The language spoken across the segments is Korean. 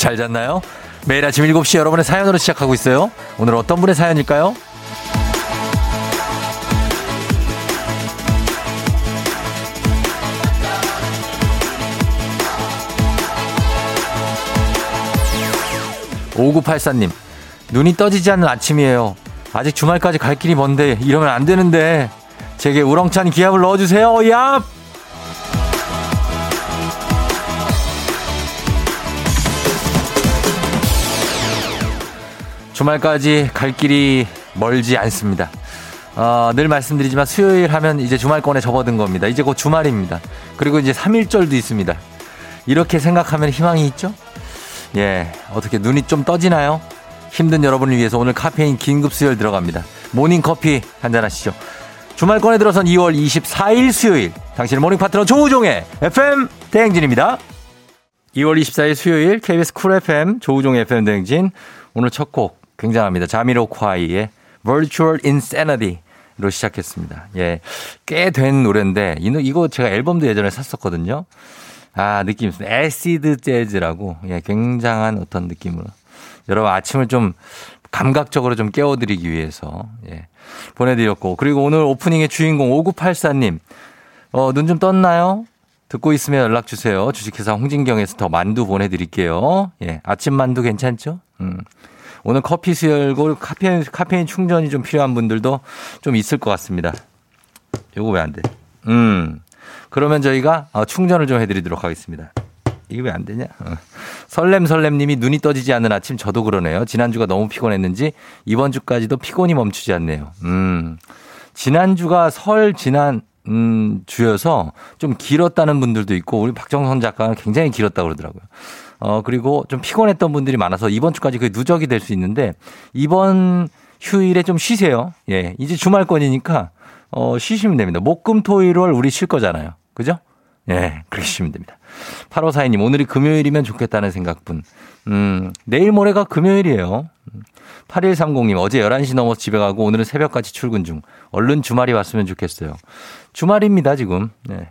잘 잤나요? 매일 아침 7시 여러분의 사연으로 시작하고 있어요. 오늘 어떤 분의 사연일까요? 5984님, 눈이 떠지지 않는 아침이에요. 아직 주말까지 갈 길이 먼데 이러면 안 되는데 제게 우렁찬 기합을 넣어주세요. 얍! 주말까지 갈 길이 멀지 않습니다. 어, 늘 말씀드리지만 수요일 하면 이제 주말권에 접어든 겁니다. 이제 곧 주말입니다. 그리고 이제 3일절도 있습니다. 이렇게 생각하면 희망이 있죠? 예, 어떻게 눈이 좀 떠지나요? 힘든 여러분을 위해서 오늘 카페인 긴급 수혈 들어갑니다. 모닝 커피 한잔 하시죠. 주말권에 들어선 2월 24일 수요일 당신의 모닝 파트너 조우종의 FM 대행진입니다. 2월 24일 수요일 KBS 쿨 FM 조우종의 FM 대행진 오늘 첫 곡 굉장합니다. 자미로콰이의 Virtual Insanity로 시작했습니다. 예. 꽤 된 노래인데 이거 제가 앨범도 예전에 샀었거든요. 아, 느낌 있습니다. acid 재즈라고 예, 굉장한 어떤 느낌으로 여러분 아침을 좀 감각적으로 좀 깨워드리기 위해서 예, 보내드렸고 그리고 오늘 오프닝의 주인공 5984님 어, 눈 좀 떴나요? 듣고 있으면 연락 주세요. 주식회사 홍진경에서 더 만두 보내드릴게요. 예, 아침 만두 괜찮죠? 음. 오늘 커피 수혈고 카페인, 카페인 충전이 좀 필요한 분들도 좀 있을 것 같습니다. 요거 왜 안 돼? 음. 그러면 저희가 어, 충전을 좀 해드리도록 하겠습니다. 이게 왜 안 되냐? 어. 설렘설렘님이 눈이 떠지지 않는 아침 저도 그러네요. 지난주가 너무 피곤했는지 이번 주까지도 피곤이 멈추지 않네요. 음. 지난주가 설 지난 음, 주여서 좀 길었다는 분들도 있고 우리 박정선 작가는 굉장히 길었다고 그러더라고요. 어, 그리고 좀 피곤했던 분들이 많아서 이번 주까지 그게 누적이 될 수 있는데 이번 휴일에 좀 쉬세요. 예. 이제 주말권이니까 어, 쉬시면 됩니다. 목 금 토 일 월 우리 쉴 거잖아요. 그죠? 예, 쉬면 됩니다. 8542님, 오늘이 금요일이면 좋겠다는 생각뿐. 음, 내일 모레가 금요일이에요. 8130님, 어제 11시 넘어서 집에 가고 오늘은 새벽까지 출근 중. 얼른 주말이 왔으면 좋겠어요. 주말입니다, 지금. 네.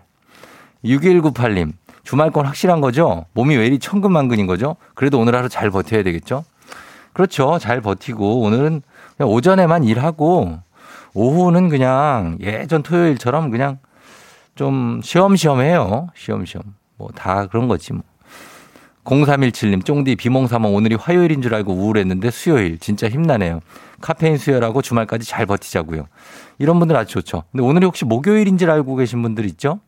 6198님, 주말권 확실한 거죠? 몸이 왜 이리 천근만근인 거죠? 그래도 오늘 하루 잘 버텨야 되겠죠? 그렇죠. 잘 버티고 오늘은 그냥 오전에만 일하고 오후는 그냥 예전 토요일처럼 그냥 좀 시험시험 해요. 시험시험. 뭐 다 그런 거지 뭐. 0317님, 쫑디 비몽사몽 오늘이 화요일인 줄 알고 우울했는데 수요일. 진짜 힘나네요. 카페인 수혈하고 주말까지 잘 버티자고요. 이런 분들 아주 좋죠. 근데 오늘이 혹시 목요일인 줄 알고 계신 분들 있죠?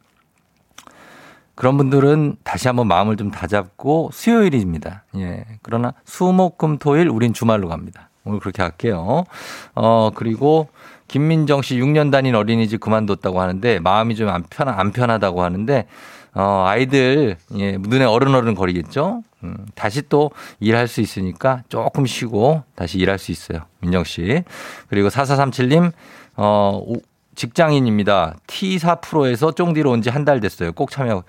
그런 분들은 다시 한번 마음을 좀 다잡고 수요일입니다. 예. 그러나 수, 목, 금, 토일 우린 주말로 갑니다. 오늘 그렇게 할게요. 어, 그리고 김민정 씨 6년 다닌 어린이집 그만뒀다고 하는데 마음이 좀 안 편, 안 편하다고 하는데 어, 아이들, 예, 눈에 어른어른 거리겠죠? 음, 다시 또 일할 수 있으니까 조금 쉬고 다시 일할 수 있어요. 민정 씨. 그리고 4437님, 어, 직장인입니다. T사 프로에서 쫑디로 온 지 한 달 됐어요. 꼭 참여,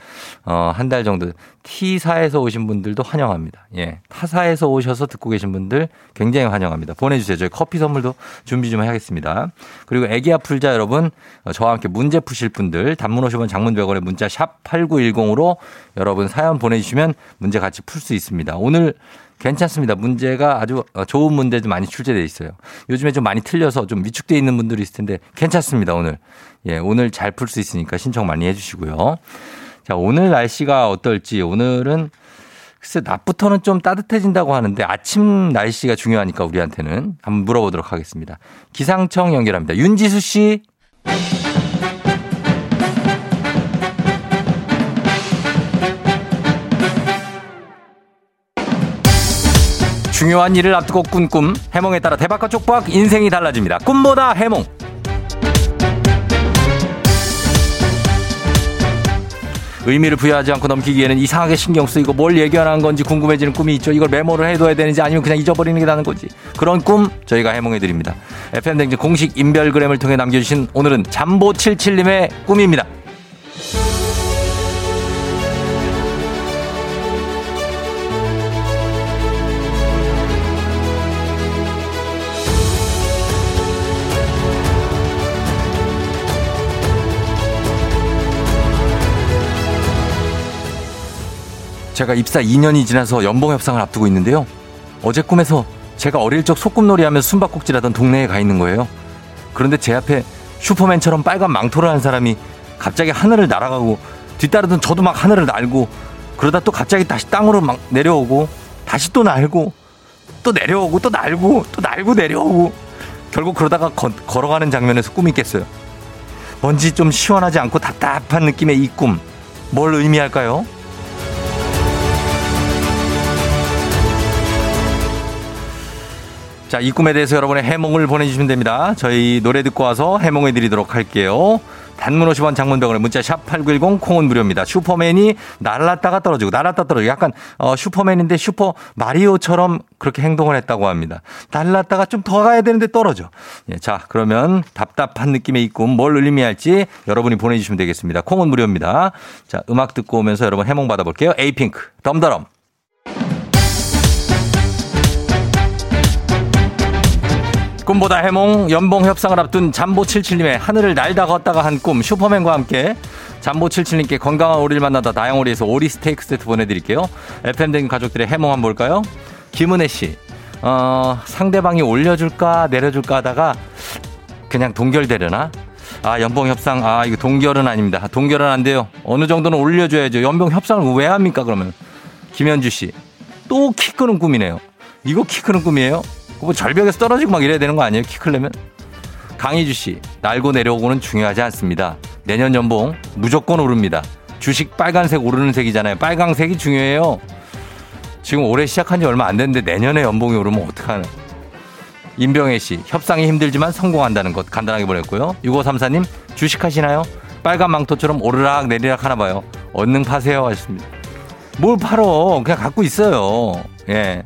어, 한 달 정도. T사에서 오신 분들도 환영합니다. 예. 타사에서 오셔서 듣고 계신 분들 굉장히 환영합니다. 보내주세요. 저희 커피 선물도 준비 좀 하겠습니다. 그리고 애기 아플자 여러분, 어, 저와 함께 문제 푸실 분들, 단문 50원 장문 100원의 문자 샵 8910으로 여러분 사연 보내주시면 문제 같이 풀 수 있습니다. 오늘 괜찮습니다. 문제가 아주 어, 좋은 문제도 많이 출제되어 있어요. 요즘에 좀 많이 틀려서 좀 위축되어 있는 분들이 있을 텐데 괜찮습니다. 오늘. 예, 오늘 잘 풀 수 있으니까 신청 많이 해주시고요. 자, 오늘 날씨가 어떨지 오늘은 글쎄 낮부터는 좀 따뜻해진다고 하는데 아침 날씨가 중요하니까 우리한테는 한번 물어보도록 하겠습니다. 기상청 연결합니다. 윤지수 씨. 중요한 일을 앞두고 꾼 꿈, 해몽에 따라 대박과 쪽박, 인생이 달라집니다. 꿈보다 해몽. 의미를 부여하지 않고 넘기기에는 이상하게 신경 쓰이고 뭘 얘기하는 건지 궁금해지는 꿈이 있죠. 이걸 메모를 해둬야 되는지 아니면 그냥 잊어버리는 게 나는 거지. 그런 꿈 저희가 해몽해드립니다. FM댕진 공식 인별그램을 통해 남겨주신 오늘은 잠보77님의 꿈입니다. 제가 입사 2년이 지나서 연봉 협상을 앞두고 있는데요. 어제 꿈에서 제가 어릴 적 소꿉놀이 하면서 숨바꼭질하던 동네에 가 있는 거예요. 그런데 제 앞에 슈퍼맨처럼 빨간 망토를 한 사람이 갑자기 하늘을 날아가고 뒤따르던 저도 막 하늘을 날고 그러다 또 갑자기 다시 땅으로 막 내려오고 다시 또 날고 또 내려오고 또 날고 또 날고 내려오고 결국 그러다가 거, 걸어가는 장면에서 꿈이 깼어요. 뭔지 좀 시원하지 않고 답답한 느낌의 이 꿈. 뭘 의미할까요? 자, 이 꿈에 대해서 여러분의 해몽을 보내주시면 됩니다. 저희 노래 듣고 와서 해몽해 드리도록 할게요. 단문 50원 장문병원에 문자 샵8910 콩은 무료입니다. 슈퍼맨이 날랐다가 떨어지고 날랐다 떨어지고 약간 어, 슈퍼맨인데 슈퍼 마리오처럼 그렇게 행동을 했다고 합니다. 날랐다가 좀 더 가야 되는데 떨어져. 예, 자 그러면 답답한 느낌의 이꿈뭘 의미할지 여러분이 보내주시면 되겠습니다. 콩은 무료입니다. 자 음악 듣고 오면서 여러분 해몽 받아볼게요. 에이핑크 덤더럼. 꿈보다 해몽 연봉 협상을 앞둔 잠보77님의 하늘을 날다 걷다가 한 꿈 슈퍼맨과 함께 잠보77님께 건강한 오리를 만나다 다양오리에서 오리 스테이크 세트 보내드릴게요. FM댕 가족들의 해몽 한번 볼까요? 김은혜 씨. 어, 상대방이 올려줄까 내려줄까 하다가 그냥 동결되려나? 아, 연봉 협상. 아, 이거 동결은 아닙니다. 동결은 안 돼요. 어느 정도는 올려줘야죠. 연봉 협상을 왜 합니까, 그러면? 김현주 씨. 또 키 크는 꿈이네요. 이거 키 크는 꿈이에요? 뭐 절벽에서 떨어지고 막 이래야 되는 거 아니에요? 키 크려면? 강희주 씨, 날고 내려오고는 중요하지 않습니다. 내년 연봉 무조건 오릅니다. 주식 빨간색 오르는 색이잖아요. 빨강색이 중요해요. 지금 올해 시작한 지 얼마 안 됐는데 내년에 연봉이 오르면 어떡하나. 임병혜 씨, 협상이 힘들지만 성공한다는 것 간단하게 보냈고요. 6534님, 주식하시나요? 빨간 망토처럼 오르락 내리락 하나 봐요. 얼른 파세요 하셨습니다. 뭘 팔어? 그냥 갖고 있어요. 예.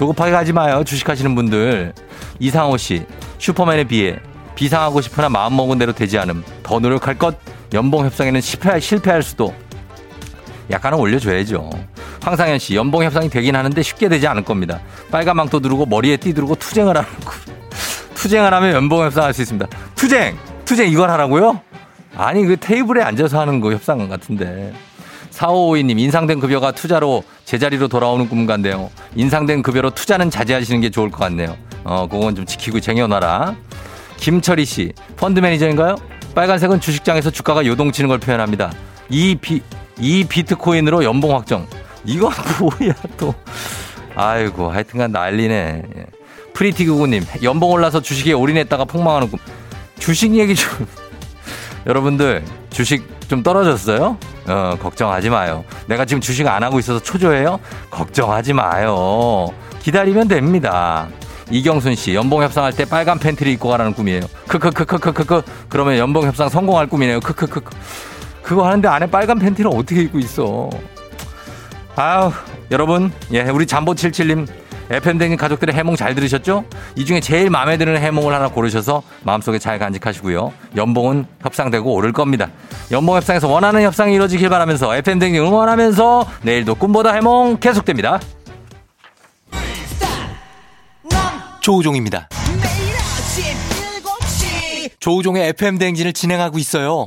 조급하게 가지 마요. 주식하시는 분들. 이상호 씨. 슈퍼맨에 비해 비상하고 싶으나 마음먹은 대로 되지 않음. 더 노력할 것. 연봉 협상에는 실패할, 실패할 수도. 약간은 올려줘야죠. 황상현 씨. 연봉 협상이 되긴 하는데 쉽게 되지 않을 겁니다. 빨간 망토 두르고 머리에 띠 두르고 투쟁을 거. 투쟁을 하면 연봉 협상할 수 있습니다. 투쟁! 투쟁 이걸 하라고요? 아니 그 테이블에 앉아서 하는 거 협상 같은데. 4552님, 인상된 급여가 투자로 제자리로 돌아오는 꿈 같네요. 인상된 급여로 투자는 자제하시는 게 좋을 것 같네요. 어, 그건 좀 지키고 쟁여놔라. 김철희 씨, 펀드 매니저인가요? 빨간색은 주식장에서 주가가 요동치는 걸 표현합니다. 이 비, 이 비트코인으로 연봉 확정. 이건 뭐야, 또. 아이고, 하여튼간 난리네. 예. 프리티구구님, 연봉 올라서 주식에 올인했다가 폭망하는 꿈. 주식 얘기 좀. 여러분들, 주식 좀 떨어졌어요? 어, 걱정하지 마요. 내가 지금 주식 안 하고 있어서 초조해요? 걱정하지 마요. 기다리면 됩니다. 이경순 씨, 연봉 협상할 때 빨간 팬티를 입고 가라는 꿈이에요. 크크크크크크크. 그러면 연봉 협상 성공할 꿈이네요. 크크크크. 그거 하는데 안에 빨간 팬티를 어떻게 입고 있어? 아우, 여러분, 예, 우리 잠보77님 FM댕진 가족들의 해몽 잘 들으셨죠? 이 중에 제일 마음에 드는 해몽을 하나 고르셔서 마음속에 잘 간직하시고요. 연봉은 협상되고 오를 겁니다. 연봉 협상에서 원하는 협상이 이루어지길 바라면서 FM댕진 응원하면서 내일도 꿈보다 해몽 계속됩니다. 조우종입니다. 조우종의 FM댕진을 진행하고 있어요.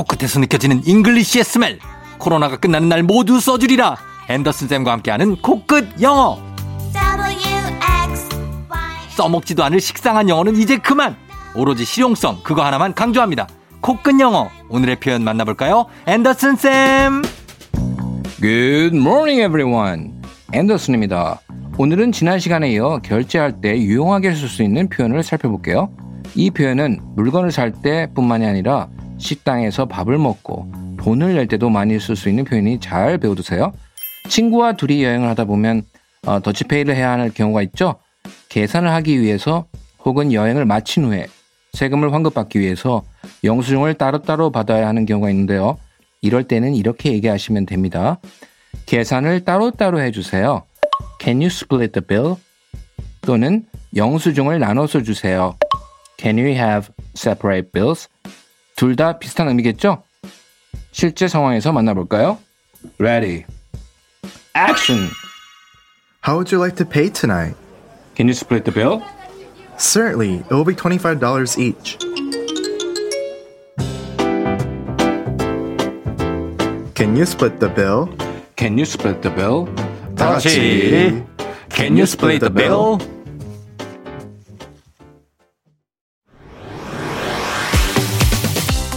코끝에서 느껴지는 English의 smell. 코로나가 끝나는 날 모두 써주리라. 앤더슨 쌤과 함께하는 코끝 영어. 써먹지도 않을 식상한 영어는 이제 그만. 오로지 실용성 그거 하나만 강조합니다. 코끝 영어 오늘의 표현 만나볼까요? 앤더슨 쌤. Good morning, everyone. 앤더슨입니다. 오늘은 지난 시간에 이어 결제할 때 유용하게 쓸 수 있는 표현을 살펴볼게요. 이 표현은 물건을 살 때뿐만이 아니라 식당에서 밥을 먹고 돈을 낼 때도 많이 쓸 수 있는 표현이 잘 배워두세요. 친구와 둘이 여행을 하다 보면 어, 더치페이를 해야 하는 경우가 있죠. 계산을 하기 위해서 혹은 여행을 마친 후에 세금을 환급받기 위해서 영수증을 따로따로 받아야 하는 경우가 있는데요. 이럴 때는 이렇게 얘기하시면 됩니다. 계산을 따로따로 해주세요. Can you split the bill? 또는 영수증을 나눠서 주세요. Can we have separate bills? 둘 다 비슷한 의미겠죠? 실제 상황에서 만나볼까요? Ready. Action. How would you like to pay tonight? Can you split the bill? Certainly, it will be $25 each. Can you split the bill? Can you split the bill? 다시. Can you split the bill?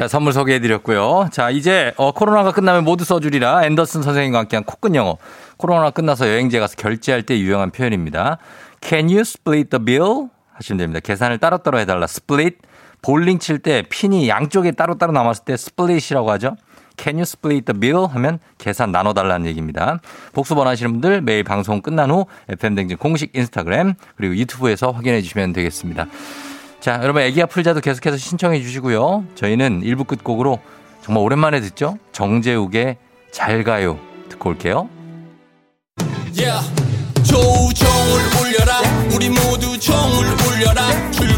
자, 선물 소개해드렸고요. 자, 이제 어, 코로나가 끝나면 모두 써주리라 앤더슨 선생님과 함께한 코끝 영어. 코로나 끝나서 여행지에 가서 결제할 때 유용한 표현입니다. Can you split the bill? 하시면 됩니다. 계산을 따로따로 해달라. split. 볼링 칠 때 핀이 양쪽에 따로따로 남았을 때 split이라고 하죠. Can you split the bill? 하면 계산 나눠달라는 얘기입니다. 복수 원하시는 분들 매일 방송 끝난 후 FM댕진 공식 인스타그램 그리고 유튜브에서 확인해 주시면 되겠습니다. 자, 여러분 애기야 풀자도 계속해서 신청해 주시고요. 저희는 1부 끝곡으로 정말 오랜만에 듣죠? 정재욱의 잘 가요 듣고 올게요. Yeah. 조우종을 울려라 우리 모두 종을 울려라 출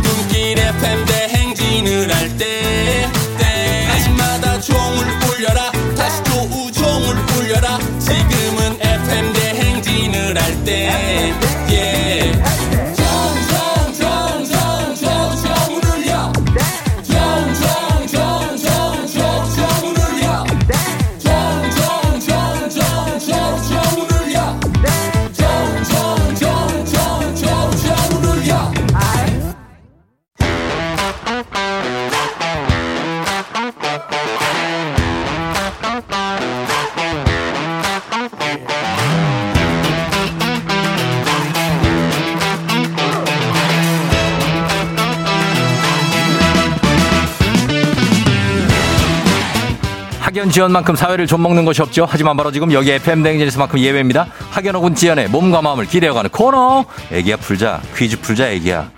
학연 지연만큼 사회를 좀 먹는 것이 없죠. 하지만 바로 지금 여기 FM 댕진에서만큼 예외입니다. 학연 혹은 지연의 몸과 마음을 기대어가는 코너. 애기야 풀자 퀴즈 풀자 애기야.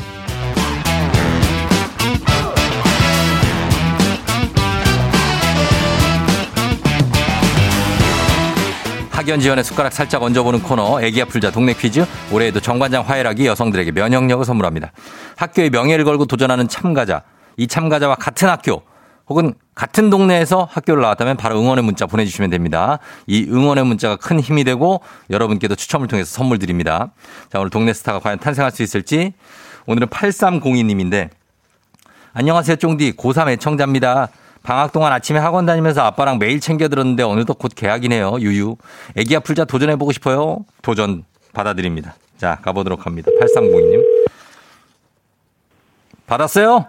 학연 지원의 숟가락 살짝 얹어보는 코너 애기야 풀자 동네 퀴즈 올해에도 정관장 화해락이 여성들에게 면역력을 선물합니다. 학교의 명예를 걸고 도전하는 참가자 이 참가자와 같은 학교 혹은 같은 동네에서 학교를 나왔다면 바로 응원의 문자 보내주시면 됩니다. 이 응원의 문자가 큰 힘이 되고 여러분께도 추첨을 통해서 선물 드립니다. 자 오늘 동네 스타가 과연 탄생할 수 있을지 오늘은 8302님인데 안녕하세요 쫑디 고3 애청자입니다. 방학 동안 아침에 학원 다니면서 아빠랑 매일 챙겨 들었는데 어느덧 곧 개학이네요. 유유. 애기야 풀자 도전해보고 싶어요. 도전 받아드립니다. 자, 가보도록 합니다. 8302님. 받았어요?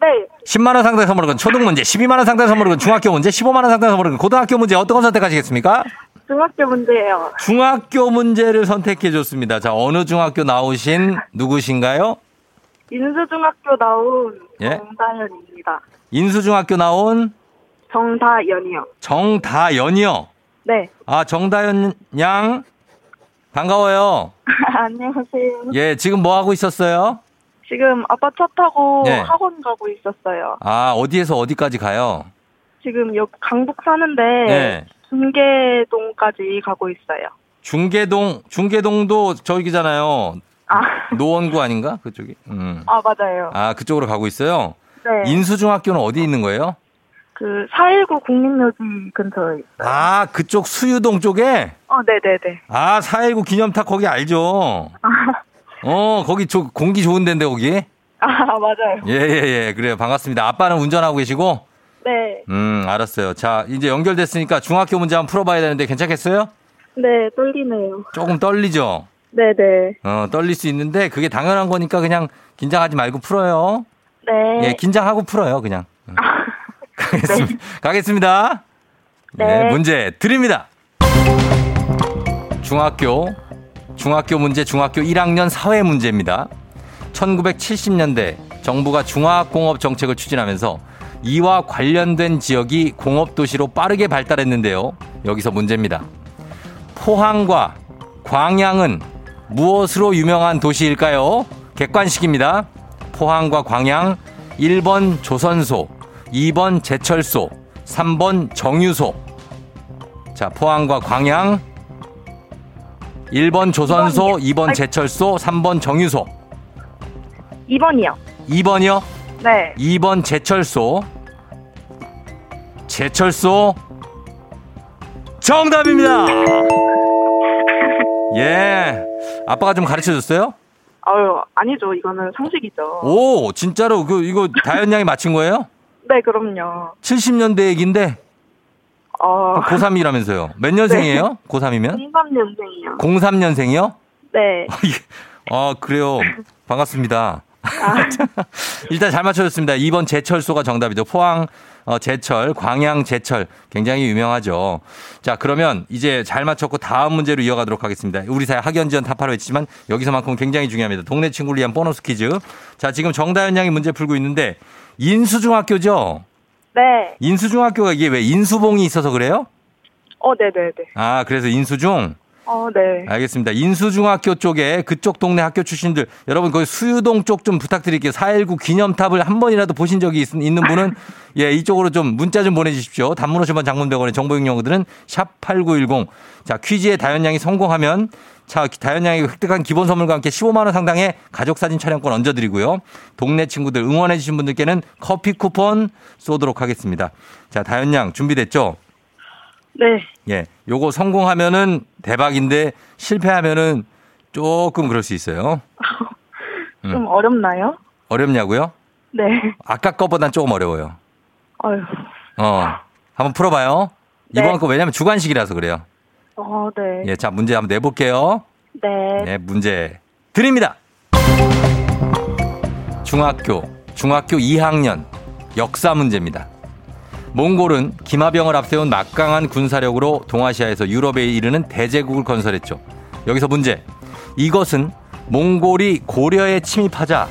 네, 10만원 상당의 선물은 초등 문제, 12만원 상당의 선물은 중학교 문제, 15만원 상당의 선물은 고등학교 문제 어떤 거 선택하시겠습니까? 중학교 문제예요. 중학교 문제를 선택해 줬습니다. 자, 어느 중학교 나오신 누구신가요? 인수중학교 나온 예? 정다현입니다. 인수중학교 나온 정다연이요. 정다연이요. 네. 아, 정다연 양. 반가워요. 안녕하세요. 예, 지금 뭐 하고 있었어요? 지금 아빠 차 타고 네. 학원 가고 있었어요. 아, 어디에서 어디까지 가요? 지금 여기 강북 사는데 네. 중계동까지 가고 있어요. 중계동, 중계동도 저기잖아요. 아, 노원구 아닌가? 그쪽이? 음. 아 맞아요. 아, 그쪽으로 가고 있어요? 네. 인수중학교는 어디 있는 거예요? 그 419 국민묘지 근처에. 있어요. 아, 그쪽 수유동 쪽에? 어, 네네네. 아, 419 기념탑 거기 알죠? 어, 거기 조, 공기 좋은 데인데, 거기? 아, 맞아요. 예, 예, 예. 그래요. 반갑습니다. 아빠는 운전하고 계시고? 네. 음, 알았어요. 자, 이제 연결됐으니까 중학교 문제 한번 풀어봐야 되는데 괜찮겠어요? 네, 떨리네요. 조금 떨리죠? 네네. 어, 떨릴 수 있는데 그게 당연한 거니까 그냥 긴장하지 말고 풀어요. 네. 예, 긴장하고 풀어요, 그냥. 음. 가겠습니다. 가겠습니다. 네. 문제 드립니다. 중학교, 중학교 문제, 중학교 1학년 사회 문제입니다. 1970년대 정부가 중화공업 정책을 추진하면서 이와 관련된 지역이 공업도시로 빠르게 발달했는데요. 여기서 문제입니다. 포항과 광양은 무엇으로 유명한 도시일까요? 객관식입니다. 포항과 광양 1번 조선소, 2번 제철소, 3번 정유소. 자, 포항과 광양 1번 조선소, 2번 제철소, 3번 정유소. 2번이요. 2번이요? 네. 2번 제철소. 제철소. 정답입니다. 예. 아빠가 좀 가르쳐 줬어요? 아유, 아니죠. 이거는 상식이죠. 오, 진짜로 그 이거 다현 양이 맞힌 거예요? 네, 그럼요. 70년대 얘기인데 어, 고3이라면서요. 몇 년생이에요? 고3이면? 03년생이요. 03년생이요? 네. 아, 그래요. 반갑습니다. 일단 잘 맞춰줬습니다. 2번 제철소가 정답이죠. 포항 어, 제철, 광양 제철 굉장히 유명하죠. 자, 그러면 이제 잘 맞췄고 다음 문제로 이어가도록 하겠습니다. 우리 사회 학연지원 타파로 했지만 여기서만큼은 굉장히 중요합니다. 동네 친구를 위한 보너스 퀴즈. 자, 지금 정다현 양이 문제 풀고 있는데 인수중학교죠? 네. 인수중학교가 이게 왜 인수봉이 있어서 그래요? 어, 네네네. 아, 그래서 인수중? 어, 네. 알겠습니다. 인수중학교 쪽에 그쪽 동네 학교 출신들 여러분 거기 수유동 쪽 좀 부탁드릴게요. 419 기념탑을 한 번이라도 보신 적이 있, 는 분은 예 이쪽으로 좀 문자 좀 보내주십시오. 단문 50원 장문백원의 정보용료들은 샵 8910. 자 퀴즈에 다현양이 성공하면 자 다현 양이 획득한 기본 선물과 함께 15만 원 상당의 가족 사진 촬영권 얹어 드리고요. 동네 친구들 응원해 주신 분들께는 커피 쿠폰 쏘도록 하겠습니다. 자 다현 양 준비됐죠? 네. 예, 요거 성공하면은 대박인데 실패하면은 조금 그럴 수 있어요. 음. 좀 어렵나요? 어렵냐고요? 네. 아까 거보단 조금 어려워요. 어휴. 어, 한번 풀어봐요. 네. 이번 거 왜냐면 주관식이라서 그래요. 어, 네. 예, 자 문제 한번 내볼게요. 네. 예, 문제 드립니다. 중학교, 중학교 2학년 역사 문제입니다. 몽골은 기마병을 앞세운 막강한 군사력으로 동아시아에서 유럽에 이르는 대제국을 건설했죠. 여기서 문제. 이것은 몽골이 고려에 침입하자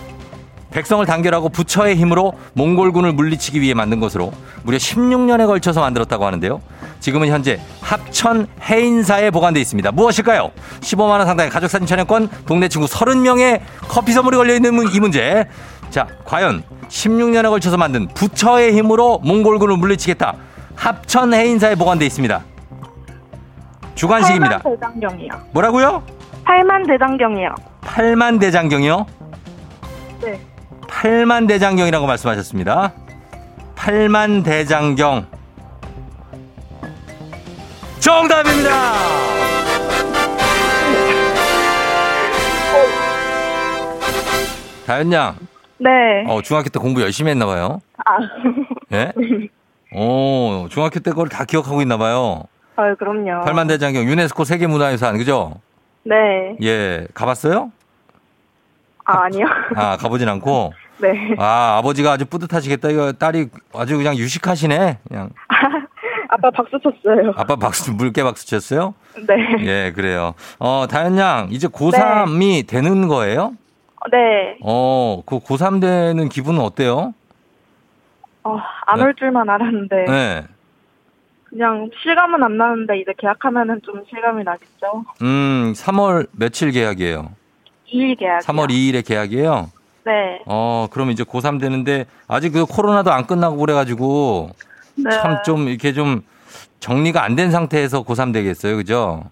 백성을 단결하고 부처의 힘으로 몽골군을 물리치기 위해 만든 것으로 무려 16년에 걸쳐서 만들었다고 하는데요. 지금은 현재 합천 해인사에 보관돼 있습니다. 무엇일까요? 15만 원 상당의 가족 사진 촬영권, 동네 친구 30명의 커피 선물이 걸려 있는 이 문제. 자, 과연 16년에 걸쳐서 만든 부처의 힘으로 몽골군을 물리치겠다. 합천 해인사에 보관돼 있습니다. 주관식입니다. 팔만 대장경이요. 뭐라고요? 팔만 대장경이요. 팔만 대장경이요? 네. 팔만 대장경이라고 말씀하셨습니다. 팔만 대장경. 정답입니다! 다현 양, 네. 어, 중학교 때 공부 열심히 했나 봐요. 아, 예? 오, 중학교 때 그걸 다 기억하고 있나 봐요. 아 그럼요. 팔만 대장경 유네스코 세계문화유산 그죠? 네. 예, 가봤어요? 아 아니요. 아, 가보진 않고. 네. 아, 아버지가 아주 뿌듯하시겠다. 이거 딸이 아주 그냥 유식하시네. 그냥 아빠 박수 쳤어요. 아빠 박수 물개 박수 쳤어요? 네. 예, 그래요. 어, 다현 양, 이제 고3이 되는 거예요? 네. 어, 그 고3 되는 기분은 어때요? 어, 안 올 줄만 알았는데 네. 그냥 실감은 안 나는데 이제 계약하면은 좀 실감이 나겠죠. 음, 3월 며칠 계약이에요? 2일 계약. 3월 2일에 계약이에요? 네. 어, 그럼 이제 고3 되는데 아직 그 코로나도 안 끝나고 그래 가지고 네. 참좀 이렇게 좀 정리가 안 된 상태에서 고3 되겠어요. 그죠?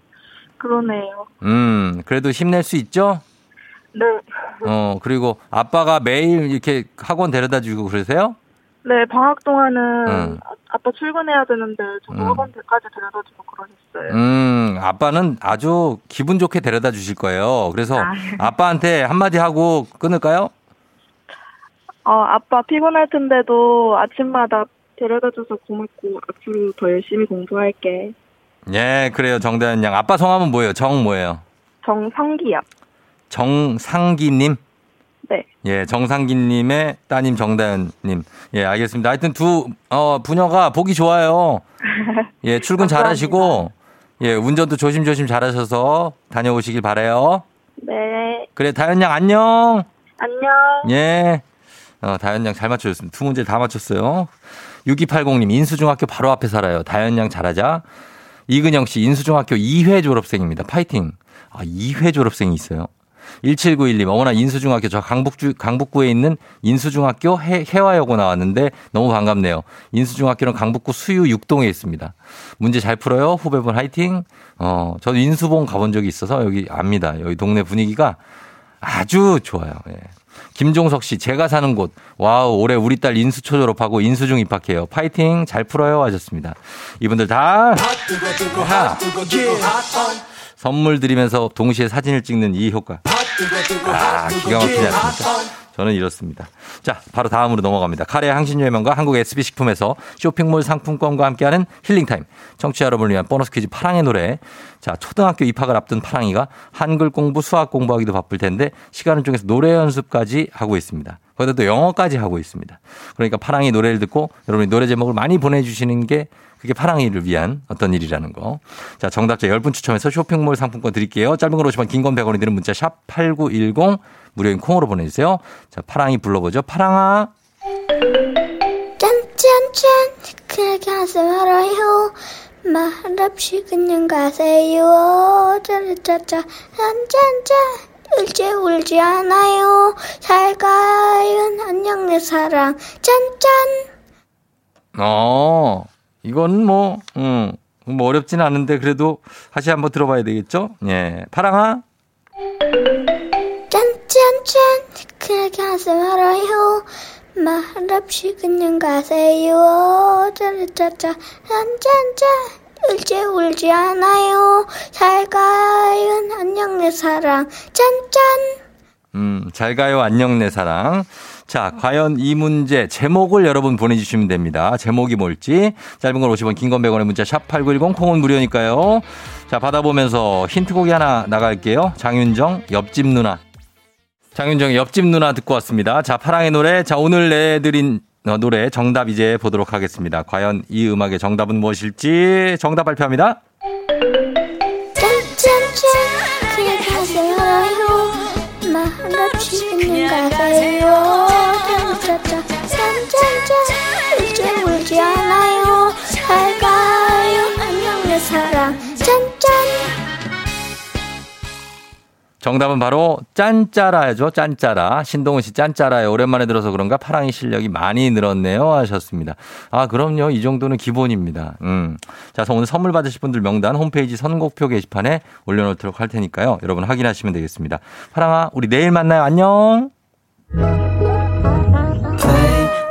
그러네요. 음, 그래도 힘낼 수 있죠? 네. 어, 그리고 아빠가 매일 이렇게 학원 데려다 주고 그러세요? 네, 방학 동안은 응. 아- 아빠 출근해야 되는데 저도 응. 학원 대까지 데려다 주고 그러셨어요. 음, 아빠는 아주 기분 좋게 데려다 주실 거예요. 그래서 아. 아빠한테 한마디 하고 끊을까요? 어, 아빠 피곤할 텐데도 아침마다 데려다 줘서 고맙고 앞으로 더 열심히 공부할게. 예, 그래요. 정다현 양. 아빠 성함은 뭐예요? 정 뭐예요? 정상기요. 정상기님? 네. 예, 정상기님의 따님 정다현님. 예, 알겠습니다. 하여튼 두, 어, 부녀가 보기 좋아요. 예, 출근 잘 하시고, 예, 운전도 조심조심 잘 하셔서 다녀오시길 바래요 네. 그래, 다현 양 안녕! 안녕. 예. 어, 다현 양 잘 맞춰줬습니다. 두 문제 다 맞췄어요. 6280님, 인수중학교 바로 앞에 살아요. 다현 양 잘하자. 이근영 씨, 인수중학교 2회 졸업생입니다. 파이팅. 아, 2회 졸업생이 있어요. 1791님, 어머나 인수중학교 저 강북주, 강북구에 있는 인수중학교 해, 해화여고 나왔는데 너무 반갑네요. 인수중학교는 강북구 수유 6동에 있습니다. 문제 잘 풀어요. 후배분 화이팅. 어, 저도 인수봉 가본 적이 있어서 여기 압니다. 여기 동네 분위기가 아주 좋아요. 예. 김종석 씨, 제가 사는 곳. 와우, 올해 우리 딸 인수초 졸업하고 인수중 입학해요. 파이팅, 잘 풀어요. 하셨습니다. 이분들 다 하. 선물 드리면서 동시에 사진을 찍는 이 효과. 아, 기가 막히지 않습니까? 저는 이렇습니다. 자, 바로 다음으로 넘어갑니다. 카레 항신유의 명가 한국 SB식품에서 쇼핑몰 상품권과 함께하는 힐링타임. 청취자 여러분을 위한 보너스 퀴즈 파랑의 노래. 자, 초등학교 입학을 앞둔 파랑이가 한글 공부, 수학 공부하기도 바쁠 텐데 시간을 중에서 노래 연습까지 하고 있습니다. 거기다 또 영어까지 하고 있습니다. 그러니까 파랑이 노래를 듣고 여러분이 노래 제목을 많이 보내주시는 게 그게 파랑이를 위한 어떤 일이라는 거. 자, 정답자 10분 추첨해서 쇼핑몰 상품권 드릴게요. 짧은 걸 오시면 긴건 100원이 드는 문자 샵 8910 무료인 콩으로 보내주세요. 자, 파랑이 불러보죠. 파랑아. 짠짠짠 그렇게 하지 말아요 말 없이 그냥 가세요 짜짜짜 짠짠짠 울지 울지 않아요 잘 가요 안녕 내 사랑 짠짠 어, 이건 뭐, 음, 뭐 어렵진 않은데 그래도 다시 한번 들어봐야 되겠죠? 예. 파랑아. 짠짠짠 그렇게 하지 말아요 말 없이 그냥 가세요 짜짜짜 짠짠짠 울지 울지 않아요 잘 가요 안녕 내 사랑 짠짠 음, 잘 가요. 안녕, 내 사랑. 자, 과연 이 문제 제목을 여러분 보내주시면 됩니다. 제목이 뭘지. 짧은 걸 50원, 긴 건 100원의 문자 샵 8910 콩은 무료니까요. 자, 받아보면서 힌트곡이 하나 나갈게요. 장윤정, 옆집 누나. 장윤정의 옆집 누나 듣고 왔습니다. 자, 파랑의 노래. 자, 오늘 내드린 어, 노래 정답 이제 보도록 하겠습니다. 과연 이 음악의 정답은 무엇일지 정답 발표합니다. 짠짠짠 말 없이 그냥 가세요. 짠짠짠 짠짠짠 울지 울지 않아요 정답은 바로 짠짜라죠. 짠짜라. 신동훈 씨 짠짜라에 오랜만에 들어서 그런가 파랑이 실력이 많이 늘었네요. 하셨습니다. 아, 그럼요. 이 정도는 기본입니다. 음. 자, 오늘 선물 받으실 분들 명단 홈페이지 선곡표 게시판에 올려놓도록 할 테니까요. 여러분 확인하시면 되겠습니다. 파랑아, 우리 내일 만나요. 안녕.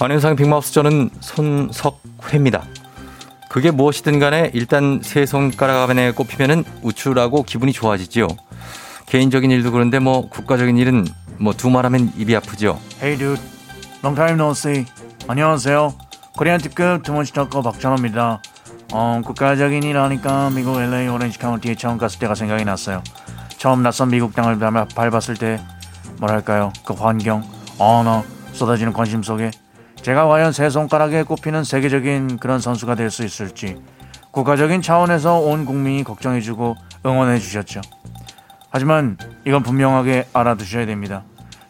안현상 빅마우스 저는 손석회입니다. 그게 무엇이든 간에 일단 세 손가락 안에 꼽히면은 우쭐하고 기분이 좋아지지요. 개인적인 일도 그런데 뭐 국가적인 일은 뭐 두 말하면 입이 아프죠. Hey dude, long time no see. 안녕하세요. 코리안 특급 두문시 덕커 박찬호입니다. 어, 국가적인 일 하니까 미국 LA 오렌지 카운티에 처음 갔을 때가 생각이 났어요. 처음 낯선 미국 땅을 밟- 밟았을 때 뭐랄까요 그 환경, 언어, 쏟아지는 관심 속에 제가 과연 세 손가락에 꼽히는 세계적인 그런 선수가 될 수 있을지 국가적인 차원에서 온 국민이 걱정해주고 응원해 주셨죠. 하지만 이건 분명하게 알아두셔야 됩니다.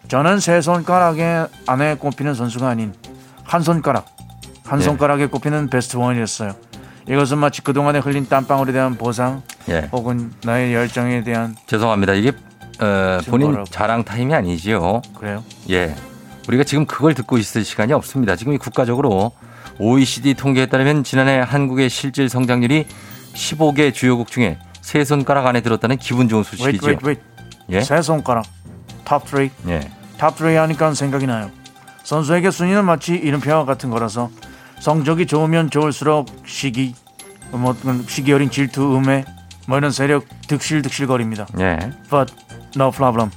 저는 세 손가락에 안에 꼽히는 선수가 아닌 한 손가락, 한 네. 손가락에 꼽히는 베스트 원이었어요. 이것은 마치 그동안에 흘린 땀방울에 대한 보상 예. 혹은 나의 열정에 대한 죄송합니다. 이게 어, 본인? 자랑 타임이 아니지요. 그래요. 예. 우리가 지금 그걸 듣고 있을 시간이 없습니다. 지금 이 국가적으로 OECD 통계에 따르면 지난해 한국의 실질 성장률이 15개 주요국 중에 세 손가락 안에 들었다는 기분 좋은 wait, 소식이죠. wait, wait. 예. 세 손가락 top 3. 예. top 3 하니까 생각이 나요. 선수에게 순위는 마치 이름표와 같은 거라서 성적이 좋으면 좋을수록 시기, 뭐 시기 어린 질투, 음해, 뭐 이런 세력 득실득실거립니다. 예. But no problem.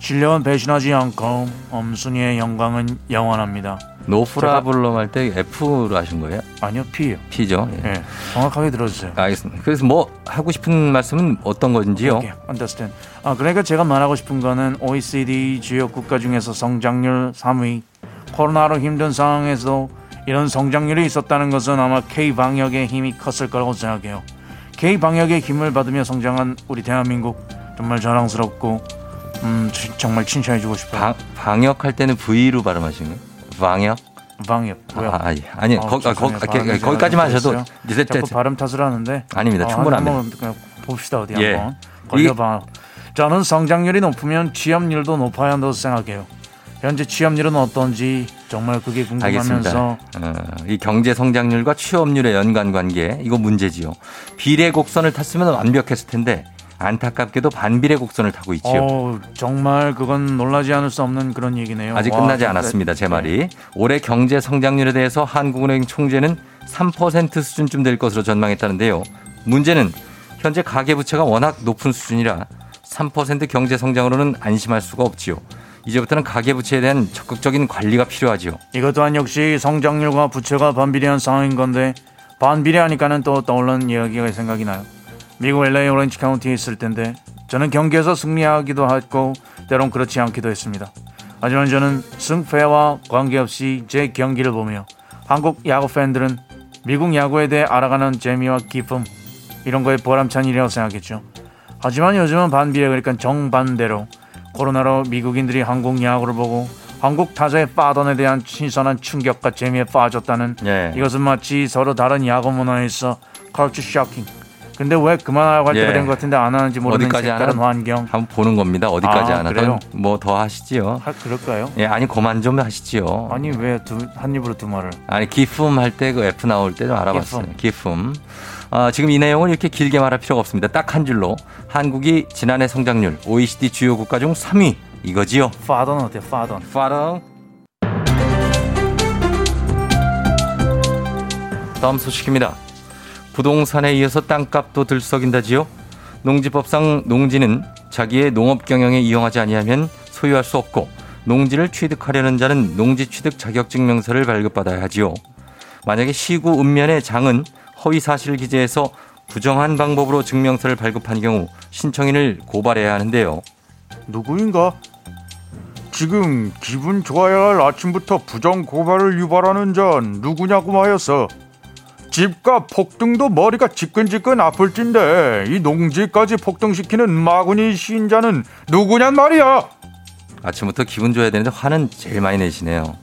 실력은 배신하지 않고 엄순이의 영광은 영원합니다. 노프라블럼 할 때 F로 하신 거예요? 아니요, P요. P죠. 예. 예, 정확하게 들어주세요. 알겠습니다. 그래서 뭐 하고 싶은 말씀은 어떤 건지요? 오케이, understand. 아, 그러니까 제가 말하고 싶은 거는 OECD 주요 국가 중에서 성장률 3위, 코로나로 힘든 상황에서 이런 성장률이 있었다는 것은 아마 K 방역의 힘이 컸을 거라고 생각해요. K 방역의 힘을 받으며 성장한 우리 대한민국 정말 자랑스럽고 음, 지- 정말 칭찬해주고 싶어요. 방, 방역할 때는 V로 발음하시는 거예요? 방역? 방역. 왜요? 아, 아, 예. 아니, 어, 거, 아, 거. 아, 발음이 거기까지만 제가 하셔도. 이제 자꾸 제- 발음 탓을 하는데 아닙니다. 어, 충분합니다. 한번 그냥 봅시다 어디 예. 한번 걸려봐. 저는 성장률이 높으면 취업률도 높아야 한다고 생각해요. 현재 취업률은 어떤지 정말 그게. 궁금하면서 어, 이 경제 성장률과 취업률의 연관 관계 이거 문제지요. 비례 곡선을 탔으면 완벽했을 텐데 안타깝게도 반비례 곡선을 타고 있지요. 어, 정말 그건 놀라지 않을 수 없는 그런 얘기네요. 아직 와, 끝나지 진짜- 않았습니다. 제 네. 말이. 올해 경제 성장률에 대해서 한국은행 총재는 3% 수준쯤 될 것으로 전망했다는데요. 문제는 현재 가계부채가 워낙 높은 수준이라 3% 경제 성장으로는 안심할 수가 없지요. 이제부터는 가계부채에 대한 적극적인 관리가 필요하지요. 이것 또한 역시 성장률과 부채가 반비례한 상황인 건데 반비례하니까는 또 떠오르는 이야기가 생각이 나요. 미국 LA 오렌지 카운티에 있을 텐데 저는 경기에서 승리하기도 했고 때론 그렇지 않기도 했습니다. 하지만 저는 승패와 관계없이 제 경기를 보며 한국 야구 팬들은 미국 야구에 대해 알아가는 재미와 기쁨 이런 거에 보람찬 일이라고 생각했죠. 하지만 요즘은 반비례 그러니까 정반대로 코로나로 미국인들이 한국 야구를 보고 한국 타자의 빠던에 대한 신선한 충격과 재미에 빠졌다는 예. 이것은 마치 서로 다른 야구 문화에서 컬처 쇼킹. 근데 왜 그만하고 할 때가 예. 된것 같은데 안 하는지 모르는 어디까지 색다른? 환경. 한번 보는 겁니다. 어디까지 아, 안 그래요? 하던 뭐더 하시지요. 하, 그럴까요? 예, 아니 그만 좀 하시지요. 아니 왜한 입으로 두 말을? 아니 기품 할 때 그 F 나올 때 좀 알아봤어요. 기품. 아, 지금 이 내용을 이렇게 길게 말할 필요가 없습니다. 딱 한 줄로 한국이 지난해 성장률 OECD 주요 국가 중 3위 이거지요. 파던 어때? 파던. 파랑. 다음 소식입니다. 부동산에 이어서 땅값도 들썩인다지요. 농지법상 농지는 자기의 농업 경영에 이용하지 아니하면 소유할 수 없고 농지를 취득하려는 자는 농지 취득 자격증 명서를 발급받아야 하지요. 만약에 시구 읍면의 장은 허위 사실을 기재해서 부정한 방법으로 증명서를 발급한 경우 신청인을 고발해야 하는데요. 누구인가? 지금 기분 좋아야 할 아침부터 부정 고발을 유발하는 자 누구냐고 하였어. 집값 폭등도 머리가 지끈지끈 아플진데 이 농지까지 폭등시키는 마구니 시인자는 누구냔 말이야. 아침부터 기분 좋아야 되는데 화는 제일 많이 내시네요.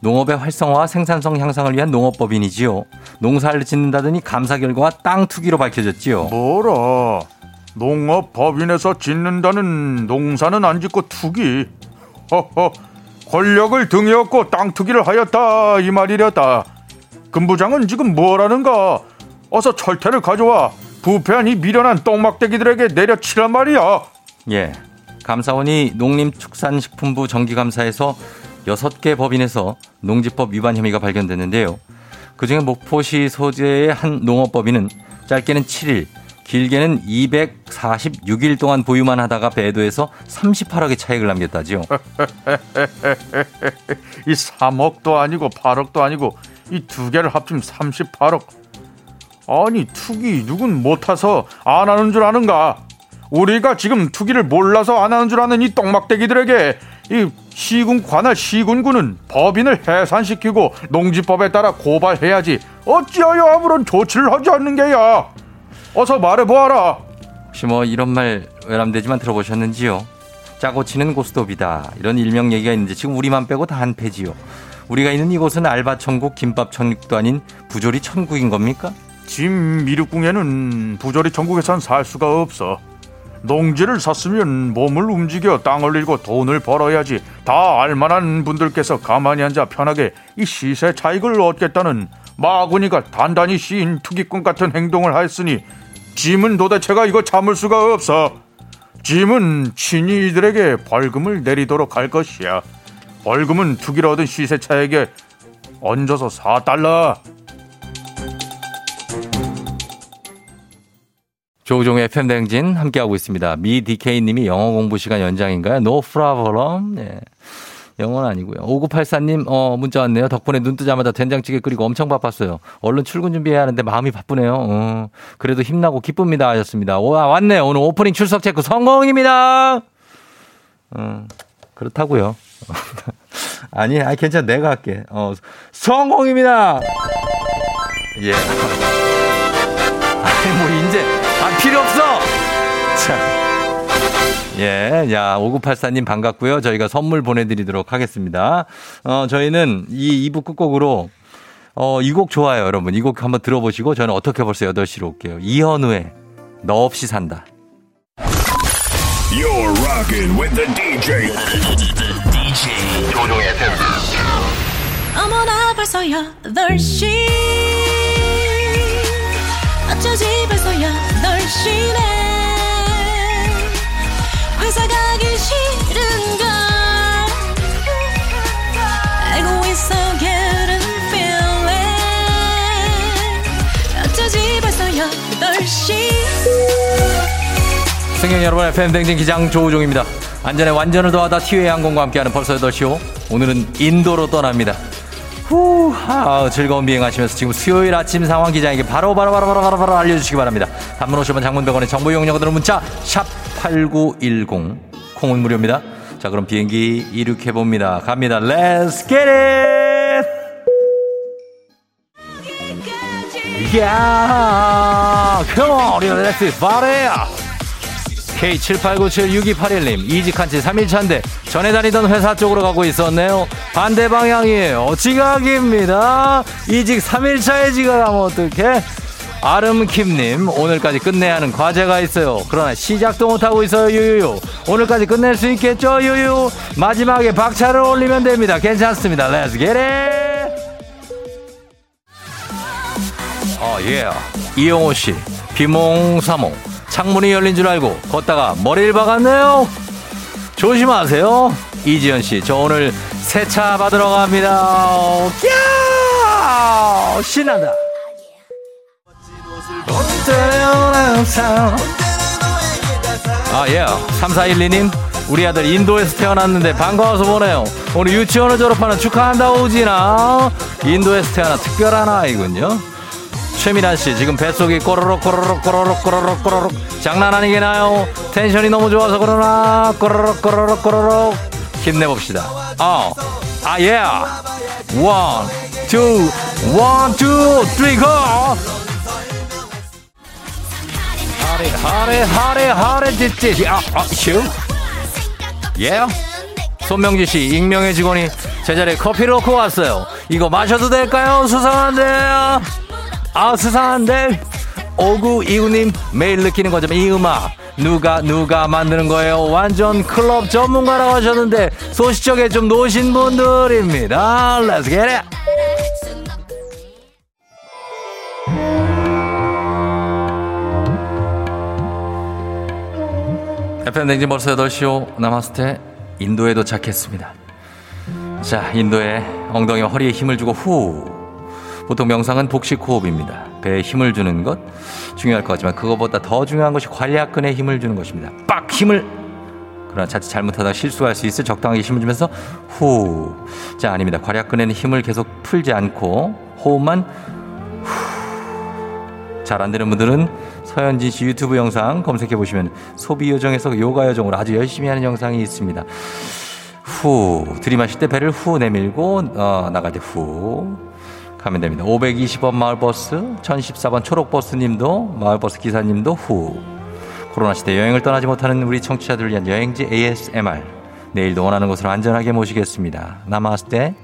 농업의 활성화와 생산성 향상을 위한 농업법인이지요. 농사를 짓는다더니 감사 결과가 땅 투기로 밝혀졌지요. 뭐라? 농업 법인에서 짓는다는 농사는 안 짓고 투기. 허허. 권력을 등에 업고 땅 투기를 하였다 이 말이랬다. 금부장은 지금 뭐라는가? 어서 철퇴를 가져와 부패한 이 미련한 똥막대기들에게 내려치란 말이야. 예. 감사원이 농림축산식품부 정기감사에서 6개 법인에서 농지법 위반 혐의가 발견됐는데요. 그중에 목포시 소재의 한 농업법인은 짧게는 7일, 길게는 246일 동안 보유만 하다가 배도해서 38억의 차익을 남겼다지요. 이 3억도 아니고 8억도 아니고 이 두 개를 합치면 38억. 아니 투기 누군 못 타서 안 하는 줄 아는가? 우리가 지금 투기를 몰라서 안 하는 줄 아는 이 똥막대기들에게 이 시군 관할 시군구는 법인을 해산시키고 농지법에 따라 고발해야지 어찌하여 아무런 조치를 하지 않는 게야 어서 말해보아라 혹시 뭐 이런 말 외람되지만 들어보셨는지요? 짜고 치는 고스톱이다. 이런 일명 얘기가 있는데 지금 우리만 빼고 다 한패지요. 우리가 있는 이곳은 알바 천국, 김밥 천국도 아닌 부조리 천국인 겁니까? 짐 미륵궁에는 부조리 천국에선 살 수가 없어. 농지를 샀으면 몸을 움직여 땅을 일고 돈을 벌어야지. 다 알만한 분들께서 가만히 앉아 편하게 이 시세 차익을 얻겠다는 마구니가 단단히 씌인 투기꾼 같은 행동을 하였으니 짐은 도대체가 이거 참을 수가 없어. 짐은 친히 이들에게 벌금을 내리도록 할 것이야 벌금은 투기를 얻은 시세 차익에 얹어서 4달러 조우종의 FM 댕진 함께하고 있습니다. 미 DK님이 영어 공부 시간 연장인가요? No problem. 네. 영어는 아니고요. 5984님, 어, 문자 왔네요. 덕분에 눈 뜨자마자 된장찌개 끓이고 엄청 바빴어요. 얼른 출근 준비해야 하는데 마음이 바쁘네요. 어, 그래도 힘나고 기쁩니다. 하셨습니다. 와, 왔네요. 오늘 오프닝 출석 체크 성공입니다. 어, 그렇다고요. 아니, 아니, 괜찮아. 내가 할게. 어, 성공입니다. 예. 아니, 뭐, 이제, 아, 필요 없어! 자. 예, 야, 5984님 반갑고요. 저희가 선물 보내드리도록 하겠습니다. 어, 저희는 이 2부 끝곡으로, 어, 이 곡 좋아요, 여러분. 이 곡 한번 들어보시고, 저는 어떻게 벌써 8시로 올게요. 이현우의 너 없이 산다. You're rocking with the DJ. DJ 조종의 FM. 어머나 벌써 8시 어쩌지 벌써 8시네 회사 가기 싫은걸. 알고 있어 getting feeling. 어쩌지 벌써 8시 승객 여러분, FM 댕진 기장 조우종입니다. 안전에 완전을 더하다 티웨이 항공과 함께하는 벌써 8시오. 오늘은 인도로 떠납니다. 후, 아, 즐거운 비행하시면서 지금 수요일 아침 상황 기장에게 바로 바로 바로 바로 바로, 바로 알려주시기 바랍니다. 단문 50원 장문병원의 정보 이용료가 문자 샵 8910 콩은 무료입니다. 자 그럼 비행기 이륙해 봅니다. 갑니다. Let's get it! Yeah! Come on! Let's party! K78976281님 이직한 지 3일차인데 전에 다니던 회사 쪽으로 가고 있었네요. 반대 방향이에요. 지각입니다. 이직 3일차에 지각하면 어떡해? 아름킴님 오늘까지 끝내야 하는 과제가 있어요. 그러나 시작도 못하고 있어요 유유유. 오늘까지 끝낼 수 있겠죠 유유? 마지막에 박차를 올리면 됩니다. 괜찮습니다. Let's get it! 어, 예. 이영호 씨, 비몽사몽, 창문이 열린 줄 알고 걷다가 머리를 박았네요. 조심하세요. 이지연 씨, 저 오늘 세차 받으러 갑니다. 야! 신난다. 아, 예. 3412님, 우리 아들 인도에서 태어났는데 반가워서 보내요. 오늘 유치원을 졸업하는 축하한다, 오지나. 인도에서 태어난 특별한 아이군요. 최미란 씨, 지금 뱃속이 꼬르륵 꼬르륵 꼬르륵 꼬르륵 꼬르륵 장난 아니게나요? 텐션이 너무 좋아서 그러나 꼬르륵 꼬르륵 꼬르륵 힘내봅시다. 어, 아, 예. 원, 투, 원, 투, 쓰리, 고! 하래, 하래, 하래, 하래, 찌찌, 아, 아, 슈. 예. 손명지 씨, 익명의 직원이 제자리에 커피를 놓고 왔어요. 이거 마셔도 될까요? 수상한데요. 아, 수상한데. 5929님, 매일 느끼는 거죠. 이 음악. 누가, 누가 만드는 거예요? 완전 클럽 전문가라고 하셨는데, 소시적에 좀 노신 분들입니다. Let's get it! FM 댕진 벌써 8시오. 나마스테. 인도에 도착했습니다. 자, 인도에 엉덩이 허리에 힘을 주고 후. 보통 명상은 복식 호흡입니다. 배에 힘을 주는 것 중요할 것 같지만 그것보다 더 중요한 것이 관략근에 힘을 주는 것입니다. 빡 힘을 그러나 자칫 잘못하다 실수할 수 있어 적당하게 힘을 주면서 후. 자, 아닙니다. 관략근에는 힘을 계속 풀지 않고 호흡만 잘안 되는 분들은 서현진 씨 유튜브 영상 검색해 보시면 소비 요정에서 요가 요정으로 아주 열심히 하는 영상이 있습니다. 후 들이마실 때 배를 후 내밀고 어, 나갈 때후 가면 됩니다. 520번 마을버스 1014번 초록버스님도 마을버스 기사님도 후 코로나 시대 여행을 떠나지 못하는 우리 청취자들을 위한 여행지 ASMR 내일도 원하는 곳으로 안전하게 모시겠습니다. 나마스테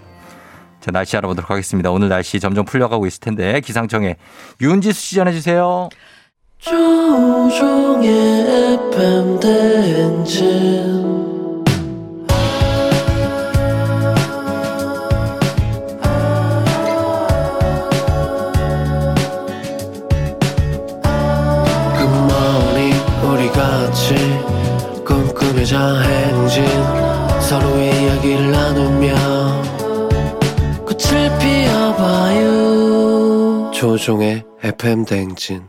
자, 날씨 알아보도록 하겠습니다. 오늘 날씨 점점 풀려가고 있을 텐데 기상청에 윤지수 씨 전해주세요. 조종의 FM 대행진 행진 서로의 이야기를 나누며 꽃을 피워봐요 조종의 FM 대행진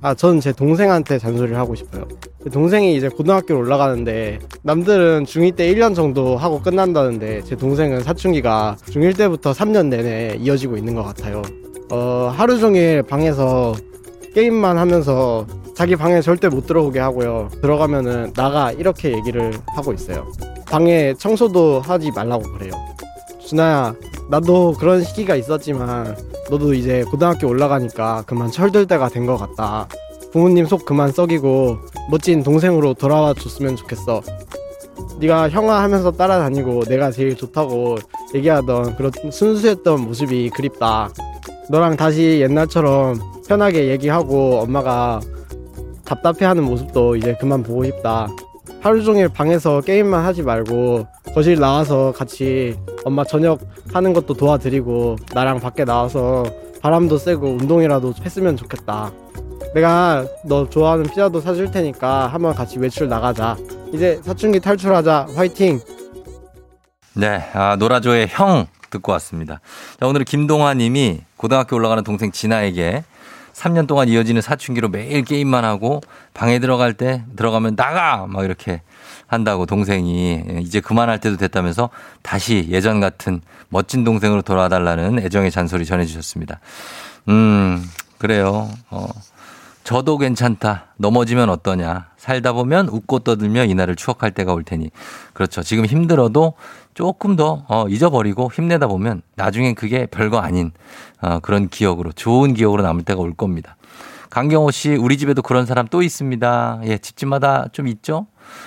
아, 저는 제 동생한테 잔소리를 하고 싶어요. 동생이 이제 고등학교로 올라가는데 남들은 중2 때 1년 정도 하고 끝난다는데 제 동생은 사춘기가 중1 때부터 3년 내내 이어지고 있는 것 같아요. 어, 하루 종일 방에서 게임만 하면서 자기 방에 절대 못 들어오게 하고요. 들어가면은 나가 이렇게 얘기를 하고 있어요. 방에 청소도 하지 말라고 그래요. 준아야, 나도 그런 시기가 있었지만 너도 이제 고등학교 올라가니까 그만 철들 때가 된 것 같다. 부모님 속 그만 썩이고 멋진 동생으로 돌아와 줬으면 좋겠어. 네가 형아 하면서 따라다니고 내가 제일 좋다고 얘기하던 그런 순수했던 모습이 그립다. 너랑 다시 옛날처럼 편하게 얘기하고 엄마가 답답해하는 모습도 이제 그만 보고 싶다. 하루 종일 방에서 게임만 하지 말고 거실 나와서 같이 엄마 저녁 하는 것도 도와드리고 나랑 밖에 나와서 바람도 쐬고 운동이라도 했으면 좋겠다. 내가 너 좋아하는 피자도 사줄 테니까 한번 같이 외출 나가자. 이제 사춘기 탈출하자. 화이팅! 네, 아, 노라조의 형 듣고 왔습니다. 자, 오늘은 김동화 님이 고등학교 올라가는 동생 진아에게 3년 동안 이어지는 사춘기로 매일 게임만 하고 방에 들어갈 때 들어가면 나가! 막 이렇게 한다고 동생이 이제 그만할 때도 됐다면서 다시 예전 같은 멋진 동생으로 돌아달라는 애정의 잔소리 전해주셨습니다. 음, 그래요. 어. 저도 괜찮다. 넘어지면 어떠냐. 살다 보면 웃고 떠들며 이날을 추억할 때가 올 테니. 그렇죠. 지금 힘들어도 조금 더 어, 잊어버리고 힘내다 보면 나중엔 그게 별거 아닌 어, 그런 기억으로 좋은 기억으로 남을 때가 올 겁니다. 강경호 씨, 우리 집에도 그런 사람 또 있습니다. 예, 집집마다 좀 있죠?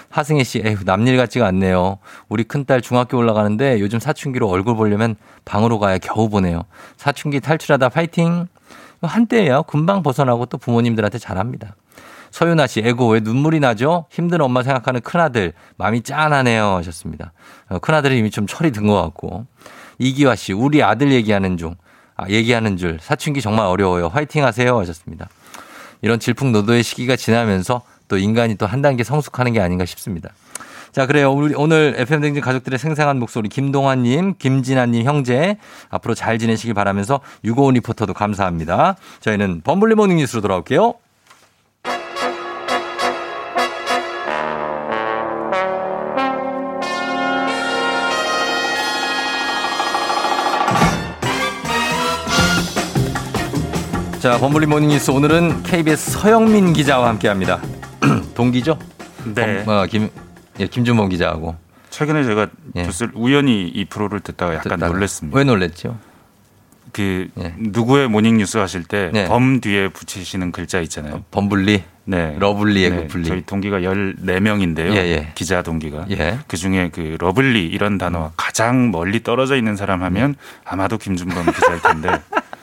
하승혜 씨, 에휴, 남일 같지가 않네요. 우리 큰딸 중학교 올라가는데 요즘 사춘기로 얼굴 보려면 방으로 가야 겨우 보네요. 사춘기 탈출하다 파이팅! 한때예요. 금방 벗어나고 또 부모님들한테 잘합니다. 서윤아 씨, 에고 왜 눈물이 나죠? 힘든 엄마 생각하는 큰아들, 마음이 짠하네요. 하셨습니다. 어, 큰아들이 이미 좀 철이 든 것 같고. 이기화 씨, 우리 아들 얘기하는 중, 아, 얘기하는 줄, 사춘기 정말 어려워요. 화이팅 하세요. 하셨습니다. 이런 질풍노도의 시기가 지나면서 또 인간이 또 한 단계 성숙하는 게 아닌가 싶습니다. 자, 그래요. 우리 오늘 FM 댕진 가족들의 생생한 목소리 김동환님, 김진아님 형제 앞으로 잘 지내시길 바라면서 유고원 리포터도 감사합니다. 저희는 범블리 모닝 뉴스로 돌아올게요. 자, 범블리 모닝 뉴스 오늘은 KBS 서영민 기자와 함께 합니다. 동기죠? 네. 범- 어, 김, 예, 김준범 기자하고. 최근에 제가 예. 우연히 이 프로를 듣다가 약간 듣다가. 놀랐습니다. 왜 놀랬죠? 그 누구의 모닝 뉴스 하실 때 네. 범 뒤에 붙이시는 글자 있잖아요. 범블리, 네. lovely의 네, 그 블리. 저희 동기가 14명인데요. 예, 예. 기자 동기가. 예. 그중에 그 lovely 이런 단어와 가장 멀리 떨어져 있는 사람 하면 아마도 김준범 기자일 텐데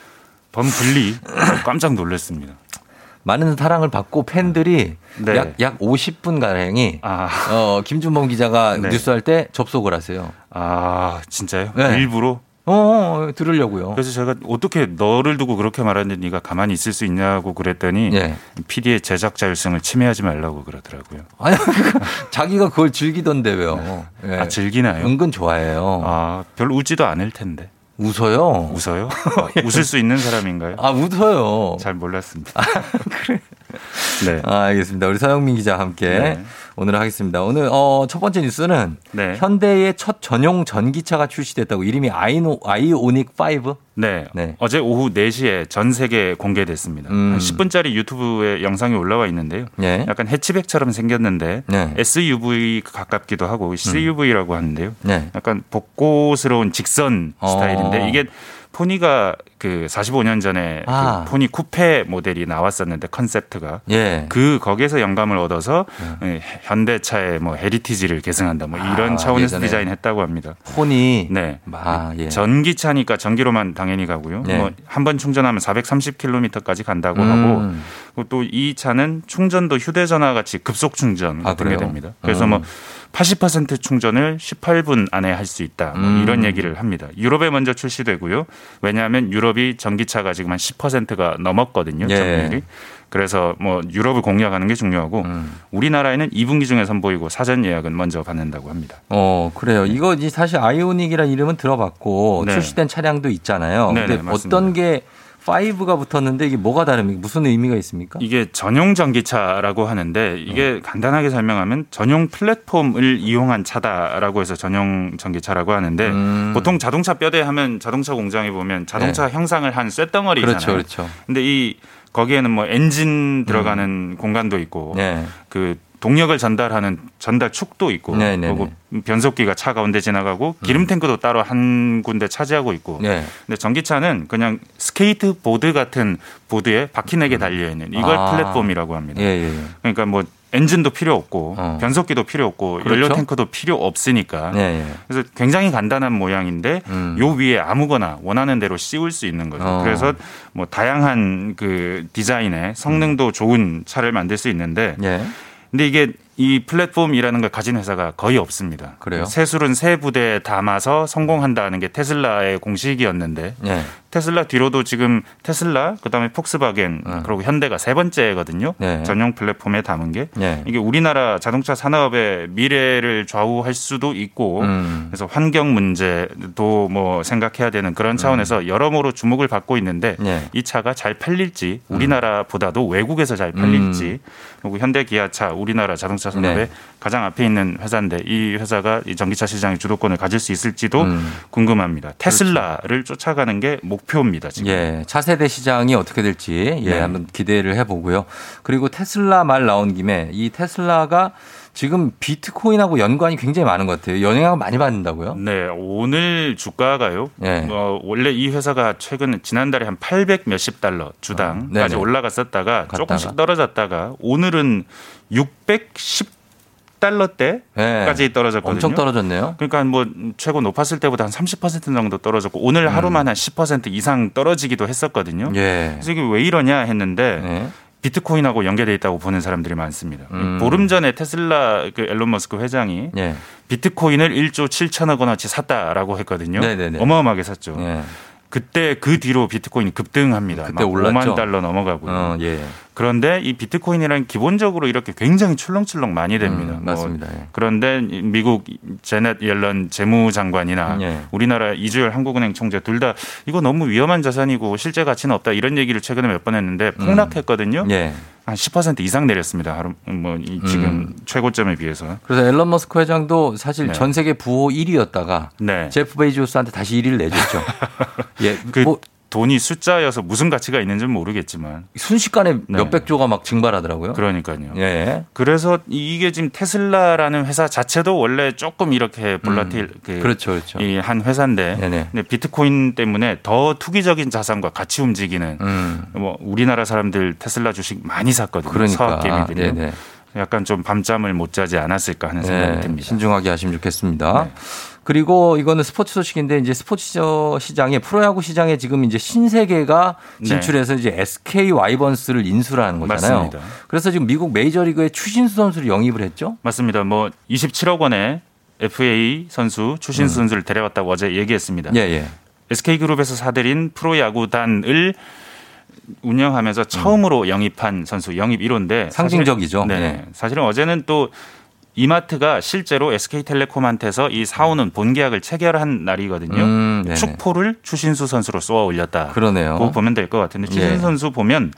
범블리 깜짝 놀랐습니다. 많은 사랑을 받고 팬들이 네. 약, 약 50분 가량이 아. 어, 김준범 기자가 네. 뉴스할 때 접속을 하세요. 아, 진짜요? 네. 일부러? 어, 어, 들으려고요. 그래서 제가 어떻게 너를 두고 그렇게 말하는데 네가 가만히 있을 수 있냐고 그랬더니 예. PD의 제작자율성을 침해하지 말라고 그러더라고요. 아니, 자기가 그걸 즐기던데 왜요? 예. 아, 즐기나요? 은근 좋아해요. 아, 별로 웃지도 않을 텐데. 웃어요? 웃어요? 어, 웃을 수 있는 사람인가요? 아, 웃어요. 잘 몰랐습니다. 그래. 네. 아, 알겠습니다. 우리 서영민 기자와 함께 네. 오늘 하겠습니다. 오늘 어, 첫 번째 뉴스는 네. 현대의 첫 전용 전기차가 출시됐다고 이름이 아이노, 아이오닉 5? 네. 네. 어제 오후 4시에 전 세계에 공개됐습니다. 음. 한 10분짜리 유튜브에 영상이 올라와 있는데요. 네. 약간 해치백처럼 생겼는데 네. SUV 가깝기도 하고 CUV라고 하는데요. 네. 약간 복고스러운 직선 어. 스타일인데 이게 포니가 그 45년 전에 아. 그 포니 쿠페 모델이 나왔었는데 컨셉트가 예. 그 거기에서 영감을 얻어서 예, 현대차의 뭐 heritage를 계승한다 뭐 이런 아, 차원에서 예전에. 디자인했다고 합니다. 포니 네. 아, 예. 전기차니까 전기로만 당연히 가고요. 네. 뭐 한 번 충전하면 430km까지 간다고 음. 하고 또 이 차는 충전도 휴대전화 같이 급속 충전 아, 되게? 됩니다. 그래서 음. 뭐 80% 충전을 18분 안에 할 수 있다. 뭐 음. 이런 얘기를 합니다. 유럽에 먼저 출시되고요. 왜냐하면 유럽이 전기차가 지금 한 10%가 넘었거든요. 예. 점유율이. 그래서 뭐 유럽을 공략하는 게 중요하고 음. 우리나라에는 2분기 중에 선보이고 사전 예약은 먼저 받는다고 합니다. 어, 그래요. 이거 이제 사실 아이오닉이라는 이름은 들어봤고 네. 출시된 차량도 있잖아요. 네, 근데 네. 어떤 게 5가 붙었는데 이게 뭐가 다릅니까? 무슨 의미가 있습니까? 이게 전용 전기차라고 하는데 이게 간단하게 설명하면 전용 플랫폼을 이용한 차다라고 해서 전용 전기차라고 하는데 음. 보통 자동차 뼈대 하면 자동차 공장에 보면 자동차 형상을 한 쇳덩어리잖아요. 그렇죠, 그렇죠. 근데 이 거기에는 뭐 엔진 들어가는 공간도 있고 네. 그 동력을 전달하는 전달 축도 있고 네, 네, 그리고 변속기가 차 가운데 지나가고 기름 탱크도 따로 한 군데 차지하고 있고 네. 근데 전기차는 그냥 스케이트 보드 같은 보드에 바퀴 네개 달려 있는 이걸 아. 플랫폼이라고 합니다. 예, 예. 그러니까 뭐 엔진도 필요 없고 어. 변속기도 필요 없고 그렇죠. 연료 탱크도 필요 없으니까 예, 예. 그래서 굉장히 간단한 모양인데 음. 요 위에 아무거나 원하는 대로 씌울 수 있는 거죠. 어. 그래서 뭐 다양한 그 디자인의 성능도 좋은 차를 만들 수 있는데 예. 근데 이게 이 플랫폼이라는 걸 가진 회사가 거의 없습니다. 그래요? 세술은 세 부대에 담아서 성공한다는 게 테슬라의 공식이었는데 예. 테슬라 뒤로도 지금 테슬라 그다음에 폭스바겐 어. 그리고 현대가 세 번째거든요. 네. 전용 플랫폼에 담은 게 예. 이게 우리나라 자동차 산업의 미래를 좌우할 수도 있고 음. 그래서 환경 문제도 뭐 생각해야 되는 그런 차원에서 여러모로 주목을 받고 있는데 예. 이 차가 잘 팔릴지 우리나라보다도 외국에서 잘 팔릴지 그리고 현대 기아차 우리나라 자동차 산업의 네. 가장 앞에 있는 회사인데 이 회사가 이 전기차 시장의 주도권을 가질 수 있을지도 음. 궁금합니다. 테슬라를 쫓아가는 게 목표입니다. 지금. 예, 차세대 시장이 어떻게 될지 예, 네. 한번 기대를 해보고요. 그리고 테슬라 말 나온 김에 이 테슬라가 지금 비트코인하고 연관이 굉장히 많은 것 같아요. 영향을 많이 받는다고요? 네, 오늘 주가가요. 예. 어, 원래 이 회사가 최근 지난달에 한 800 몇십 달러 어, 주당까지 네네. 올라갔었다가 갔다가. 조금씩 떨어졌다가 오늘은 610 달러대까지 예. 떨어졌거든요. 엄청 떨어졌네요. 그러니까 뭐 최고 높았을 때보다 한 30% 정도 떨어졌고 오늘 하루만 한10% 이상 떨어지기도 했었거든요. 음. 예. 그래서 이게 왜 이러냐 했는데 네. 비트코인하고 연계돼 있다고 보는 사람들이 많습니다. 음. 보름 전에 테슬라 그 앨런 머스크 회장이 예. 비트코인을 1조 7천억 원어치 샀다라고 했거든요. 네네네. 어마어마하게 샀죠. 예. 그때 그 뒤로 비트코인이 급등합니다. 그때 막 올랐죠. 5만 달러 넘어가고요. 어, 예. 그런데 이 비트코인이라는 기본적으로 이렇게 굉장히 출렁출렁 많이 됩니다. 음, 뭐 맞습니다. 예. 그런데 이 미국 제넷 옐런 재무장관이나 예. 우리나라 이주열 한국은행 총재 둘 다 이거 너무 위험한 자산이고 실제 가치는 없다 이런 얘기를 최근에 몇 번 했는데 폭락했거든요. 예. 한10% 이상 내렸습니다. 뭐이 지금 음. 최고점에 비해서. 그래서 앨런 머스크 회장도 사실 네. 전 세계 부호 1위였다가 네. 제프 베이조스한테 다시 1위를 내줬죠. 예, 그 뭐 돈이 숫자여서 무슨 가치가 있는지는 모르겠지만 순식간에 네. 몇백 조가 막 증발하더라고요. 그러니까요. 예. 그래서 이게 지금 테슬라라는 회사 자체도 원래 조금 이렇게 볼라틸 그 그렇죠, 그렇죠. 이한 회사인데 네네. 근데 비트코인 때문에 더 투기적인 자산과 같이 움직이는 음. 뭐 우리나라 사람들 테슬라 주식 많이 샀거든요. 그러니까. 서학 개미들이 네네. 약간 좀 밤잠을 못 자지 않았을까 하는 생각이 네, 듭니다. 신중하게 하시면 좋겠습니다. 네. 그리고 이거는 스포츠 소식인데 이제 스포츠 시장에 프로야구 시장에 지금 이제 신세계가 네. 진출해서 이제 SK 와이번스를 인수를 하는 거잖아요. 맞습니다. 그래서 지금 미국 메이저리그에 추신수 선수를 영입을 했죠. 맞습니다. 뭐 27억 원에 FA 선수 추신수 음. 선수를 데려왔다고 어제 얘기했습니다. 예, 예. SK그룹에서 사들인 프로야구단을 운영하면서 처음으로 영입한 선수 영입 1호인데 상징적이죠. 네. 네. 사실은 어제는 또 이마트가 실제로 SK텔레콤한테서 이 사오는 본계약을 체결한 날이거든요. 음. 축포를 추신수 선수로 쏘아 올렸다. 그러네요. 고 보면 될 것 같은데 추신수 예. 선수 보면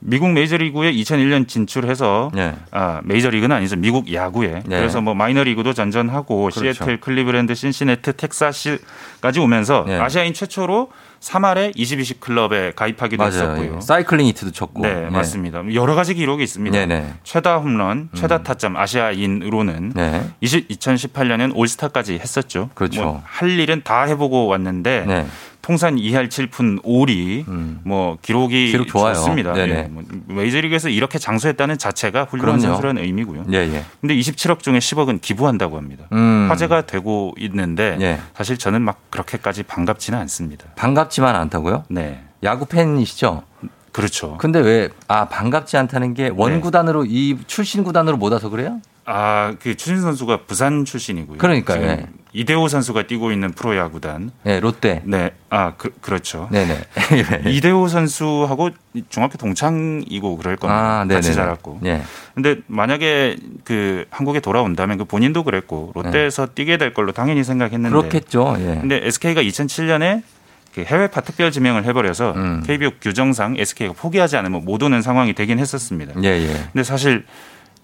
미국 메이저리그에 2001년 진출해서 네. 아, 메이저리그는 아니죠. 미국 야구에. 네. 그래서 뭐 마이너리그도 전전하고 그렇죠. 시애틀, 클리브랜드, 신시내티, 텍사스까지 오면서 네. 아시아인 최초로 3할에 22시 클럽에 가입하기도 맞아요. 했었고요. 예. 사이클링 히트도 쳤고. 네, 맞습니다. 여러 가지 기록이 있습니다. 네네. 최다 홈런, 최다 타점 아시아인으로는 네. 20, 2018년엔 올스타까지 했었죠. 그렇죠. 뭐 할 일은 다 해보고 왔는데 네. 통산 2할 7푼 5리 뭐 기록이 기록 좋아요. 좋습니다. 예, 뭐 메이저리그에서 이렇게 장수했다는 자체가 훌륭한 그럼요. 선수라는 의미고요. 예, 예. 근데 27억 중에 10억은 기부한다고 합니다. 음. 화제가 되고 있는데 예. 사실 저는 막 그렇게까지 반갑지는 않습니다. 반갑지만 않다고요? 네. 야구 팬이시죠? 그렇죠. 근데 왜, 아, 반갑지 않다는 게 원 구단으로 이 출신 구단으로 못 와서 그래요? 아, 그 추신 선수가 부산 출신이고요. 그러니까요. 예. 이대호 선수가 뛰고 있는 프로야구단. 네, 롯데. 네. 아, 그, 그렇죠. 네네. 이대호 선수하고 중학교 동창이고 그럴 겁니다. 아, 같이 네네네. 자랐고. 예. 근데 만약에 그 한국에 돌아온다면 그 본인도 그랬고 롯데에서 뛰게 될 걸로 당연히 생각했는데. 네. 그렇겠죠. 예. 근데 SK가 2007년에 그 해외 파 특별 지명을 해버려서 음. KBO 규정상 SK가 포기하지 않으면 못 오는 상황이 되긴 했었습니다. 예, 예. 근데 사실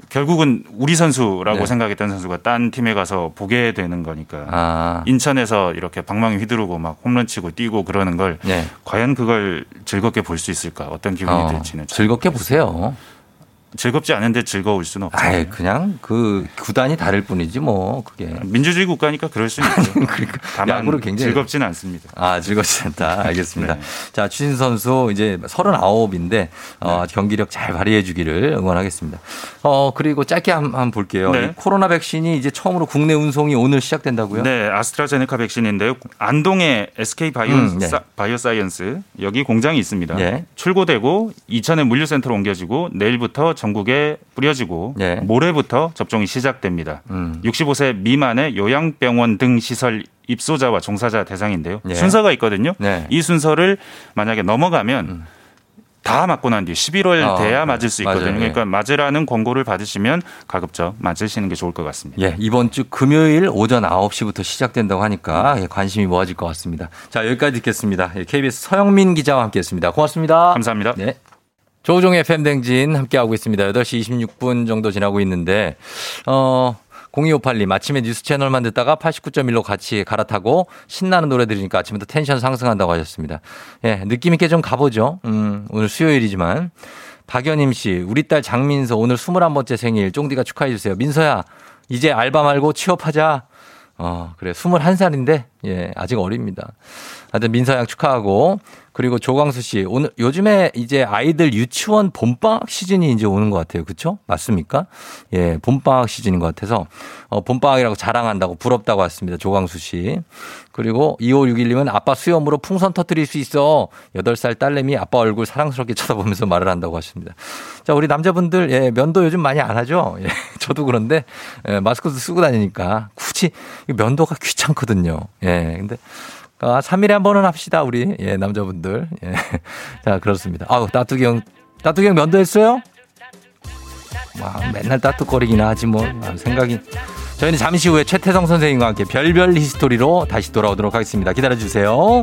결국은 우리 선수라고 네. 생각했던 선수가 딴 팀에 가서 보게 되는 거니까 아. 인천에서 이렇게 방망이 휘두르고 막 홈런 치고 뛰고 그러는 걸 예. 과연 그걸 즐겁게 볼 수 있을까 어떤 기분이 어, 들지는 잘 즐겁게 보세요. 즐겁지 않은데 즐거울 수는 없죠. 아예 그냥 그 구단이 다를 뿐이지 뭐 그게. 민주주의 국가니까 그럴 수는 있죠. 그러니까 다만 굉장히 즐겁지는 않습니다. 아, 즐겁지 않다. 알겠습니다. 네. 자, 추신 선수 이제 39인데 어, 경기력 잘 발휘해 주기를 응원하겠습니다. 어, 그리고 짧게 한, 한 볼게요. 네. 이 코로나 백신이 이제 처음으로 국내 운송이 오늘 시작된다고요? 네, 아스트라제네카 백신인데요. 안동에 SK 바이오, 음, 네. 사, 바이오사이언스 여기 공장이 있습니다. 예. 출고되고 이천에 물류센터로 옮겨지고 내일부터 전국에 뿌려지고 예. 모레부터 접종이 시작됩니다. 음. 65세 미만의 요양병원 등 시설 입소자와 종사자 대상인데요. 예. 순서가 있거든요. 네. 이 순서를 만약에 넘어가면 다 맞고 난 뒤 11월 어, 돼야 네. 맞을 수 있거든요. 맞아요. 예. 그러니까 맞으라는 권고를 받으시면 가급적 맞으시는 게 좋을 것 같습니다. 예, 이번 주 금요일 오전 9시부터 시작된다고 하니까 예, 관심이 모아질 것 같습니다. 자, 여기까지 듣겠습니다. 예, KBS 서영민 기자와 함께 했습니다. 고맙습니다. 감사합니다. 네. 조우종의 팬댕진 함께하고 있습니다. 8시 26분 정도 지나고 있는데, 어, 0258님, 아침에 뉴스 채널만 듣다가 89.1로 같이 갈아타고 신나는 노래 들으니까 아침부터 텐션 상승한다고 하셨습니다. 예, 느낌있게 좀 가보죠. 음, 오늘 수요일이지만. 박연임 씨, 우리 딸 장민서 오늘 21번째 생일 쫑디가 축하해주세요. 민서야, 이제 알바 말고 취업하자. 어, 그래. 21살인데, 예, 아직 어립니다. 하여튼 민서 양 축하하고, 그리고 조광수 씨, 오늘, 요즘에 이제 아이들 유치원 봄방학 시즌이 이제 오는 것 같아요. 그쵸? 맞습니까? 예, 봄방학 시즌인 것 같아서, 어, 봄방학이라고 자랑한다고 부럽다고 왔습니다. 조광수 씨. 그리고 2561님은 아빠 수염으로 풍선 터뜨릴 수 있어. 8살 딸내미 아빠 얼굴 사랑스럽게 쳐다보면서 말을 한다고 하십니다. 자, 우리 남자분들, 예, 면도 요즘 많이 안 하죠? 예, 저도 그런데, 예, 마스크도 쓰고 다니니까 굳이 이 면도가 귀찮거든요. 예, 근데, 아, 3일에 한 번은 합시다, 우리. 예, 남자분들. 예. 자, 그렇습니다. 아우, 따뚜기 형, 따뚜기 형 면도했어요? 와, 맨날 따뜻거리기나 하지 뭐. 아, 생각이. 저희는 잠시 후에 최태성 선생님과 함께 별별 히스토리로 다시 돌아오도록 하겠습니다. 기다려주세요.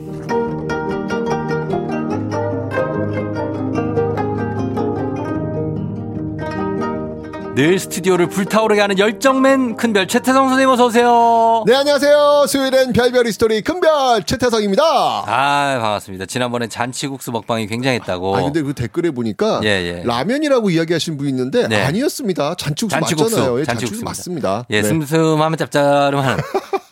늘 스튜디오를 불타오르게 하는 열정맨 큰별 최태성 선생님 어서 오세요. 네, 안녕하세요. 수요일엔 별별 history 큰별 최태성입니다. 아 반갑습니다. 지난번에 잔치국수 먹방이 굉장했다고. 아, 근데 그 댓글에 보니까 예, 예. 라면이라고 이야기하신 분이 있는데 네. 아니었습니다. 잔치국수, 맞잖아요. 예, 잔치국수 맞습니다. 예, 네. 슴슴하면 짭짤하면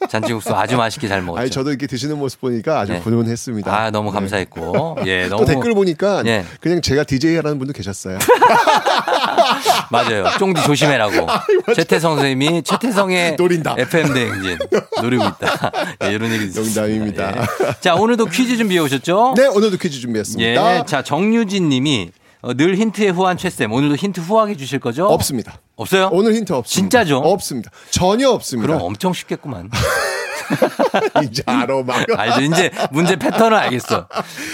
잔치국수 아주 맛있게 잘 먹었죠. 아니, 저도 이렇게 드시는 모습 보니까 아주 네. 분운했습니다. 아 너무 감사했고 예 너무 또 댓글 보니까 예. 그냥 제가 DJ라는 분도 계셨어요. 맞아요. 쫑디 조심해라고. 최태성 선생님이 최태성의 노린다. FM 대행진 노리고 있다. 예, 이런 얘기. 농담입니다. 예. 자 오늘도 퀴즈 준비해 오셨죠? 네, 오늘도 퀴즈 준비했습니다. 예. 자 정유진 님이 어, 늘 힌트에 후한 최쌤 오늘도 힌트 후하게 주실 거죠? 없습니다. 없어요? 오늘 힌트 없습니다. 진짜죠? 없습니다. 전혀 없습니다. 그럼 엄청 쉽겠구만. 이제 알아 막. 알죠. 이제 문제 패턴을 알겠어.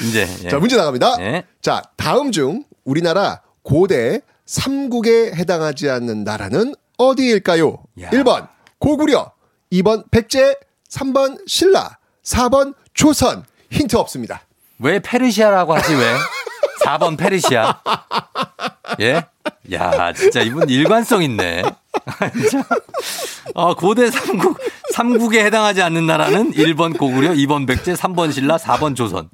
이제. 예. 자, 문제 나갑니다. 예. 자, 다음 중 우리나라 고대 삼국에 해당하지 않는 나라는 어디일까요? 야. 1번 고구려, 2번 백제, 3번 신라, 4번 조선. 힌트 없습니다. 왜 페르시아라고 하지 왜? 4번 페르시아. 예? 야, 진짜 이분 일관성 있네. 어, 고대 삼국, 삼국에 해당하지 않는 나라는 1번 고구려, 2번 백제, 3번 신라, 4번 조선.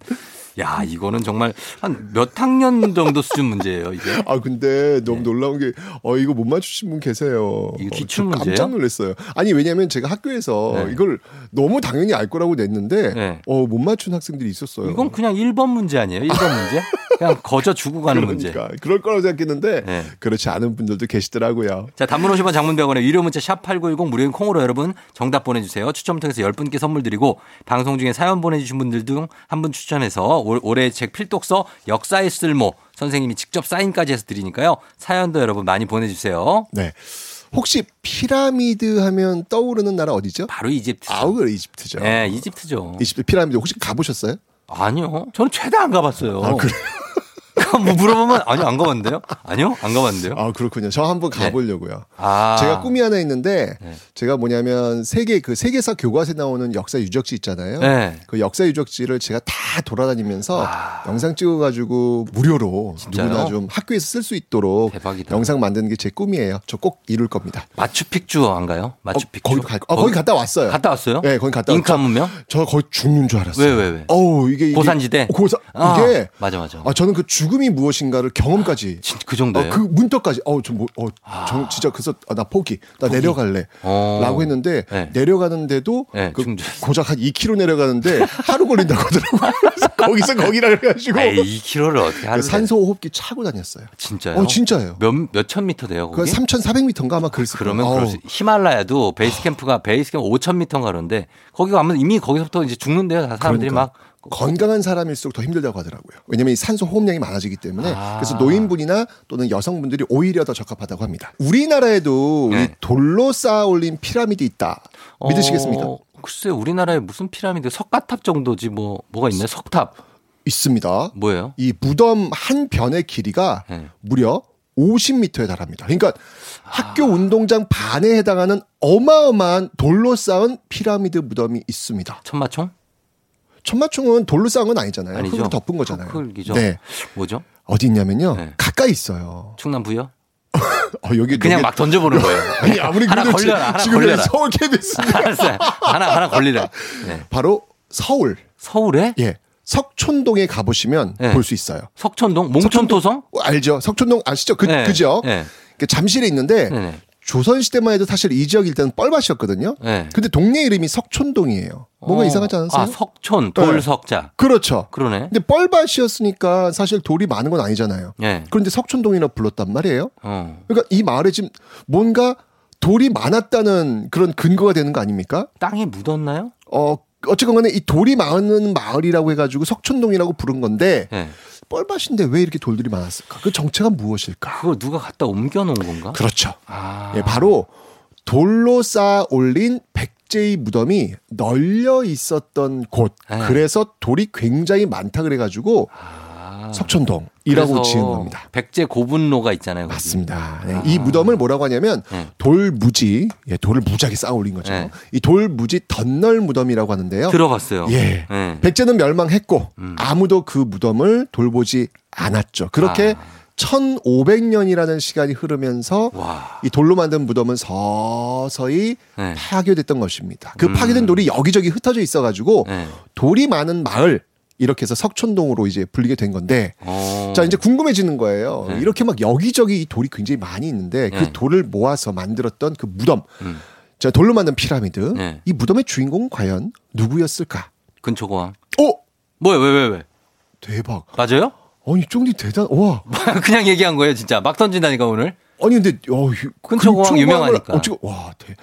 야, 이거는 정말 한 몇 학년 정도 수준 문제예요, 이게. 아 근데 너무 놀라운 게 어 이거 못 맞추신 분 계세요. 이거 어, 기출 저 문제예요? 깜짝 놀랐어요. 아니 왜냐면 제가 학교에서 네. 이걸 너무 당연히 알 거라고 냈는데 네. 어 못 맞춘 학생들이 있었어요. 이건 그냥 1번 문제 아니에요? 1번 문제? 그냥 거저 주고 가는 문제. 그러니까 그럴 거라고 생각했는데 네. 그렇지 않은 분들도 계시더라고요. 자, 단문 50원 장문 100원에 유료 문자 샵8910 무료인 콩으로 여러분 정답 보내주세요. 추첨 통해서 10분께 선물 드리고 방송 중에 사연 보내주신 분들 중 한 분 추천해서 올, 올해 책 필독서 역사의 쓸모 선생님이 직접 사인까지 해서 드리니까요. 사연도 여러분 많이 보내주세요. 네. 혹시 피라미드 하면 떠오르는 나라 어디죠? 바로 이집트. 아우 그 이집트죠. 네, 이집트죠. 이집트 피라미드 혹시 가보셨어요? 아니요. 저는 최대 안 가봤어요. 아, 그래요? 뭐 물어보면 아니요 안 가봤는데요. 아니요 안 가봤는데요. 아 그렇군요. 저 한번 가보려고요. 아 제가 꿈이 하나 있는데 네. 제가 뭐냐면 세계 그 세계사 교과서에 나오는 역사 유적지 있잖아요. 네. 그 역사 유적지를 제가 다 돌아다니면서 영상 찍어가지고 무료로 진짜요? 누구나 좀 학교에서 쓸 수 있도록 대박이다. 영상 만드는 게 제 꿈이에요. 저 꼭 이룰 겁니다. 마추픽추 안 가요? 마추픽추. 거기 갈, 아, 거기 갔다 왔어요. 갔다 왔어요? 네, 거기 갔다 왔죠. 문명? 저 거의 죽는 줄 알았어요. 왜, 왜, 왜? 어우 이게, 이게 고산지대? 고사 아, 이게 맞아 맞아. 아 저는 그 죽음이 무엇인가를 경험까지 진- 그 정도예요? 어, 그 문턱까지 어저 뭐 어, 저 진짜 그래서 아, 나 포기 나 내려갈래 어. 라고 했는데 네. 내려가는데도 네, 그 중절. 고작 한 2km 내려가는데 하루 걸린다고 하더라고요. 그래서 거기서 거기라 그래가지고 에이, 2km를 어떻게 하루 그 산소 호흡기 차고 다녔어요. 진짜요? 어 진짜예요. 몇, 몇천 미터 돼요, 그 거기? 3,400m인가 아마 그랬을 그러면 거예요. 그럴 수, 히말라야도 베이스 캠프가 베이스 캠프 5천 미터인가 그런데 거기 가면 이미 거기서부터 이제 죽는데요. 다 사람들이 그러니까. 막 건강한 사람일수록 더 힘들다고 하더라고요. 왜냐면 이 산소 호흡량이 많아지기 때문에 아. 그래서 노인분이나 또는 여성분들이 오히려 더 적합하다고 합니다. 우리나라에도 네. 이 돌로 쌓아 올린 피라미드 있다. 믿으시겠습니까? 어, 글쎄 우리나라에 무슨 피라미드 석가탑 정도지 뭐 뭐가 있나요? 석탑 있습니다. 뭐예요? 이 무덤 한 변의 길이가 네. 무려 50m에 달합니다. 그러니까 아. 학교 운동장 반에 해당하는 어마어마한 돌로 쌓은 피라미드 무덤이 있습니다. 천마총? 천마총은 돌로 쌓은 건 아니잖아요. 아니죠. 흙으로 덮은 거잖아요. 흙이죠. 네. 뭐죠? 어디 있냐면요. 네. 가까이 있어요. 충남 부여? 어, 여기 그냥 여기- 막 던져보는 거예요. 아니 아무리 하나 그래도 걸려라, 하나 지금 걸려라. 서울 KBS 알았어요. 하나 하나 걸리래. 네. 바로 서울 서울에 예 석촌동에 가보시면 네. 볼수 있어요. 석촌동 몽촌토성? 어, 알죠? 석촌동 아시죠? 그 네. 그죠? 네. 그 잠실에 있는데 네네. 조선시대만 해도 사실 이 지역 일단은 뻘밭이었거든요. 네. 근데 동네 이름이 석촌동이에요. 뭔가 어. 이상하지 않으세요? 아, 석촌, 돌석자. 그렇죠. 그러네. 근데 뻘밭이었으니까 사실 돌이 많은 건 아니잖아요. 예. 그런데 석촌동이라고 불렀단 말이에요. 어. 그러니까 이 마을에 지금 뭔가 돌이 많았다는 그런 근거가 되는 거 아닙니까? 땅에 묻었나요? 어, 어쨌건 간에 이 돌이 많은 마을이라고 해가지고 석촌동이라고 부른 건데, 예. 뻘밭인데 왜 이렇게 돌들이 많았을까? 그 정체가 무엇일까? 그걸 누가 갖다 옮겨 놓은 건가? 그렇죠. 아. 예, 바로 돌로 쌓아 올린 백제의 무덤이 널려 있었던 곳. 네. 그래서 돌이 굉장히 많다 그래가지고 석촌동이라고 아. 지은 겁니다. 백제 고분로가 있잖아요. 거기. 맞습니다. 네, 이 무덤을 뭐라고 하냐면 네. 돌무지, 예, 돌을 무지하게 쌓아 올린 거죠. 네. 이 돌무지 덧널 무덤이라고 하는데요. 들어봤어요. 예. 예. 백제는 멸망했고 음. 아무도 그 무덤을 돌보지 않았죠. 그렇게 아. 1500년이라는 시간이 흐르면서 와. 이 돌로 만든 무덤은 서서히 네. 파괴됐던 것입니다. 그 음. 파괴된 돌이 여기저기 흩어져 있어가지고 네. 돌이 많은 마을 이렇게 해서 석촌동으로 이제 불리게 된 건데 어. 자 이제 궁금해지는 거예요. 네. 이렇게 막 여기저기 이 돌이 굉장히 많이 있는데 그 네. 돌을 모아서 만들었던 그 무덤, 음. 자 돌로 만든 피라미드, 네. 이 무덤의 주인공은 과연 누구였을까? 근초고왕. 어 뭐야, 왜, 왜, 왜? 대박. 맞아요? 아니 쫑디 대단. 와. 그냥 얘기한 거예요, 진짜. 막 던진다니까, 오늘. 아니 근데 어 근초공항 유명하니까. 어찌 와 대.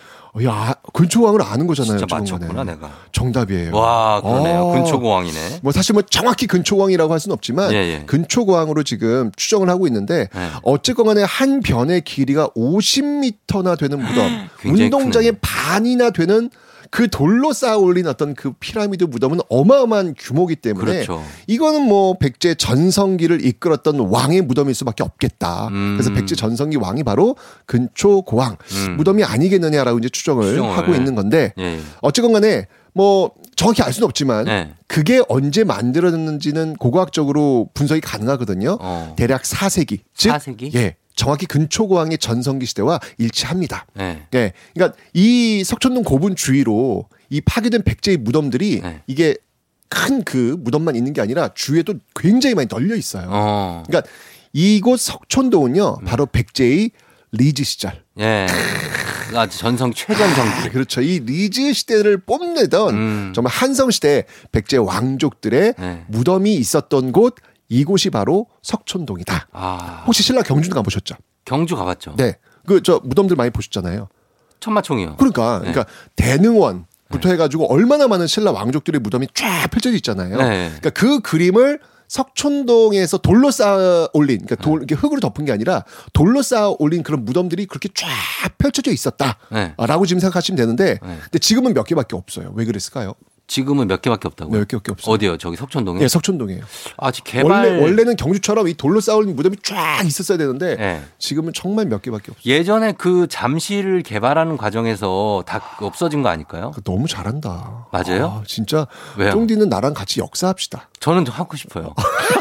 야 근초공항을 아는 거잖아요. 진짜. 맞췄구나, 내가. 정답이에요. 와, 그러네요. 아. 근초고왕이네. 뭐 사실 뭐 정확히 근초공항이라고 할 수는 없지만 예, 예. 근초공항으로 지금 추정을 하고 있는데 네. 어쨌건 간에 한 변의 길이가 50m나 되는 무덤, 운동장의 크네. 반이나 되는 그 돌로 쌓아 올린 어떤 그 피라미드 무덤은 어마어마한 규모기 때문에 그렇죠. 이거는 뭐 백제 전성기를 이끌었던 왕의 무덤일 수밖에 없겠다. 음. 그래서 백제 전성기 왕이 바로 근초 고왕 음. 무덤이 아니겠느냐라고 이제 추정을, 추정을. 하고 있는 건데 예, 예. 어쨌건 간에 뭐 정확히 알 수는 없지만 네. 그게 언제 만들어졌는지는 고고학적으로 분석이 가능하거든요. 어. 대략 4세기. 즉 4세기? 예. 정확히 근초고왕의 전성기 시대와 일치합니다. 네. 예. 그러니까 이 석촌동 고분 주위로 이 파괴된 백제의 무덤들이 네. 이게 큰 그 무덤만 있는 게 아니라 주위에도 굉장히 많이 널려 있어요. 어. 그러니까 이곳 석촌동은요. 바로 백제의 리즈 시절. 예. 아, 전성, 최전성기. 아, 그렇죠. 이 리즈 시대를 뽐내던 음. 정말 한성 시대 백제 왕족들의 네. 무덤이 있었던 곳 이곳이 바로 석촌동이다. 아. 혹시 신라 경주도 가보셨죠? 경주 가봤죠. 네. 그 저 무덤들 많이 보셨잖아요. 천마총이요. 그러니까 네. 그러니까 대능원 부터 해가지고 얼마나 많은 신라 왕족들의 무덤이 쫙 펼쳐져 있잖아요. 네. 그러니까 그 그림을 석촌동에서 돌로 쌓아 올린, 그러니까 돌, 이렇게 흙으로 덮은 게 아니라 돌로 쌓아 올린 그런 무덤들이 그렇게 쫙 펼쳐져 있었다라고 네. 지금 생각하시면 되는데, 네. 근데 지금은 몇 개밖에 없어요. 왜 그랬을까요? 지금은 몇 개밖에 없다고요? 네, 몇 개밖에 없어요. 어디요? 저기 석촌동에? 네, 석촌동이에요. 아직 개발 원래 원래는 경주처럼 이 돌로 올린 무덤이 쫙 있었어야 되는데 네. 지금은 정말 몇 개밖에 없어요. 예전에 그 잠실을 개발하는 과정에서 다 없어진 거 아닐까요? 너무 잘한다. 맞아요? 아, 진짜 왜요? 쫑디는 나랑 같이 역사합시다. 저는 좀 하고 싶어요.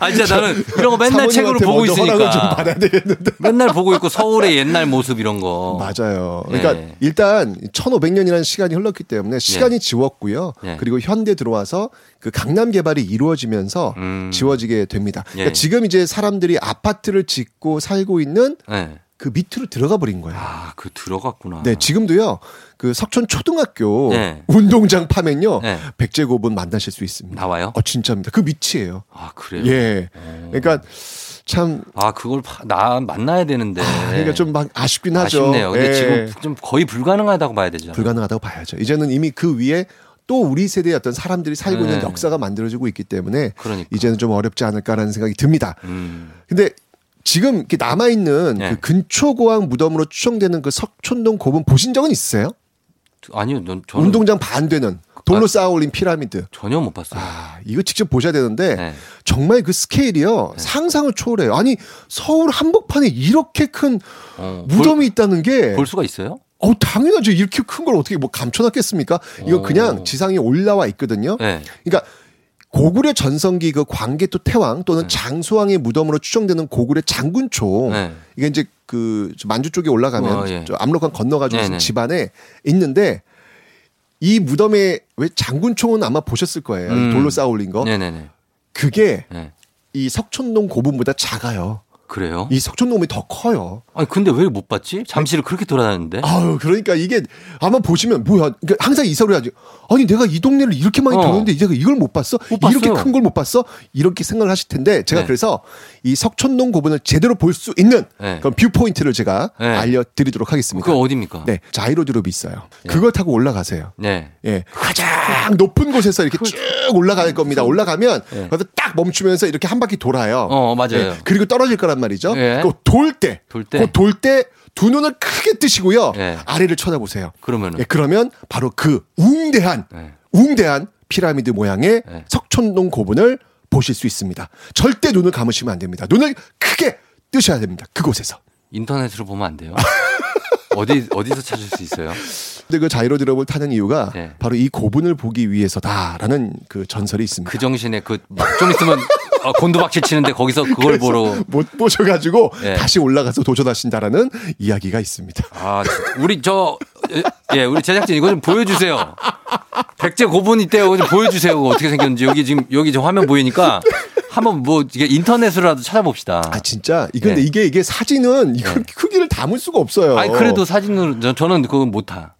아 진짜 나는 이런 거 맨날 책으로 보고 있으니까. 맨날 보고 있고 서울의 옛날 모습 이런 거 맞아요. 그러니까 예. 일단 1500년이라는 시간이 흘렀기 때문에 시간이 지웠고요. 예. 그리고 현대 들어와서 그 강남 개발이 이루어지면서 음. 지워지게 됩니다. 그러니까 예. 지금 이제 사람들이 아파트를 짓고 살고 있는 네. 그 밑으로 들어가 버린 거예요. 아 그 들어갔구나. 네, 지금도요. 그 석촌 초등학교 네. 운동장 파면요. 네. 백제고분 만나실 수 있습니다. 나와요? 어, 진짜입니다. 그 밑이에요. 아 그래요? 예. 그러니까 참 아 그걸 파- 나 만나야 되는데. 그러니까 좀 막 아쉽긴 하죠. 아쉽네요. 근데 예. 지금 좀 거의 불가능하다고 봐야 되죠. 불가능하다고 봐야죠. 이제는 이미 그 위에 또 우리 세대의 어떤 사람들이 살고 있는 네. 역사가 만들어지고 있기 때문에 그러니까. 이제는 좀 어렵지 않을까라는 생각이 듭니다. 음. 근데 지금 남아 있는 네. 그 근초고항 무덤으로 추정되는 그 석촌동 고분 보신 적은 있어요? 아니요, 넌 저는 운동장 반 되는 돌로 아, 쌓아 올린 피라미드. 전혀 못 봤어요. 아, 이거 직접 보셔야 되는데 네. 정말 그 스케일이요 상상을 초월해요. 아니 서울 한복판에 이렇게 큰 어, 무덤이 있다는 게 볼 수가 있어요? 어 당연하죠. 이렇게 큰 걸 어떻게 뭐 감춰놨겠습니까? 이거 오. 그냥 지상에 올라와 있거든요. 네. 그러니까 고구려 전성기 그 광개토 태왕 또는 장수왕의 무덤으로 추정되는 고구려 장군총 네. 이게 이제 그 만주 쪽에 올라가면 어, 예. 저 압록강 건너가지고 네네. 있는 집안에 있는데 이 무덤에 왜 장군총은 아마 보셨을 거예요. 이 음. 돌로 쌓아 올린 거. 그게 네. 이 석촌동 고분보다 작아요. 그래요? 이 석촌동이 더 커요. 아니 근데 왜 못 봤지? 잠시를 그렇게 돌아다녔는데. 아유, 그러니까 이게 아마 보시면 뭐야? 그러니까 항상 이 소리 하지. 아니 내가 이 동네를 이렇게 많이 어. 돌았는데 내가 이걸 못 봤어? 봤어요. 이렇게 큰 걸 못 봤어? 이렇게 생각을 하실 텐데 제가 네. 그래서 이 석촌동 고분을 제대로 볼 수 있는 네. 그런 view point를 제가 네. 알려드리도록 하겠습니다. 그거 어딥니까? 네, 자이로 드롭이 있어요. 그걸 타고 올라가세요. 네. 예, 가장 높은 곳에서 이렇게 쭉 올라갈 겁니다. 올라가면 네. 거기서 딱 멈추면서 이렇게 한 바퀴 돌아요. 어, 맞아요. 예, 그리고 떨어질 거란 말이죠. 예. 그 돌 때, 돌두 눈을 크게 뜨시고요. 예. 아래를 쳐다보세요. 그러면은 예, 그러면 바로 그 웅대한, 네. 웅대한 피라미드 모양의 네. 석촌동 고분을 보실 수 있습니다. 절대 눈을 감으시면 안 됩니다. 눈을 크게 뜨셔야 됩니다. 그곳에서. 인터넷으로 보면 안 돼요. 어디 어디서 찾을 수 있어요? 근데 그 자이로 드롭을 타는 이유가 네. 바로 이 고분을 보기 위해서다라는 그 전설이 있습니다. 그 정신에 그 좀 있으면 어, 곤두박질 치는데 거기서 그걸 보러 못 보셔가지고 네. 다시 올라가서 도전하신다라는 이야기가 있습니다. 아. 우리 저 예, 우리 제작진 이거 좀 보여주세요. 백제 고분 있대요. 이거 좀 보여주세요. 어떻게 생겼는지 여기 지금 여기 저 화면 보이니까 한번 뭐 이게 인터넷으로라도 찾아봅시다. 아 진짜 근데 네. 이게 이게 사진은 이거 크기를 담을 수가 없어요. 아니 그래도 사진으로 저, 저는 그건 못 타.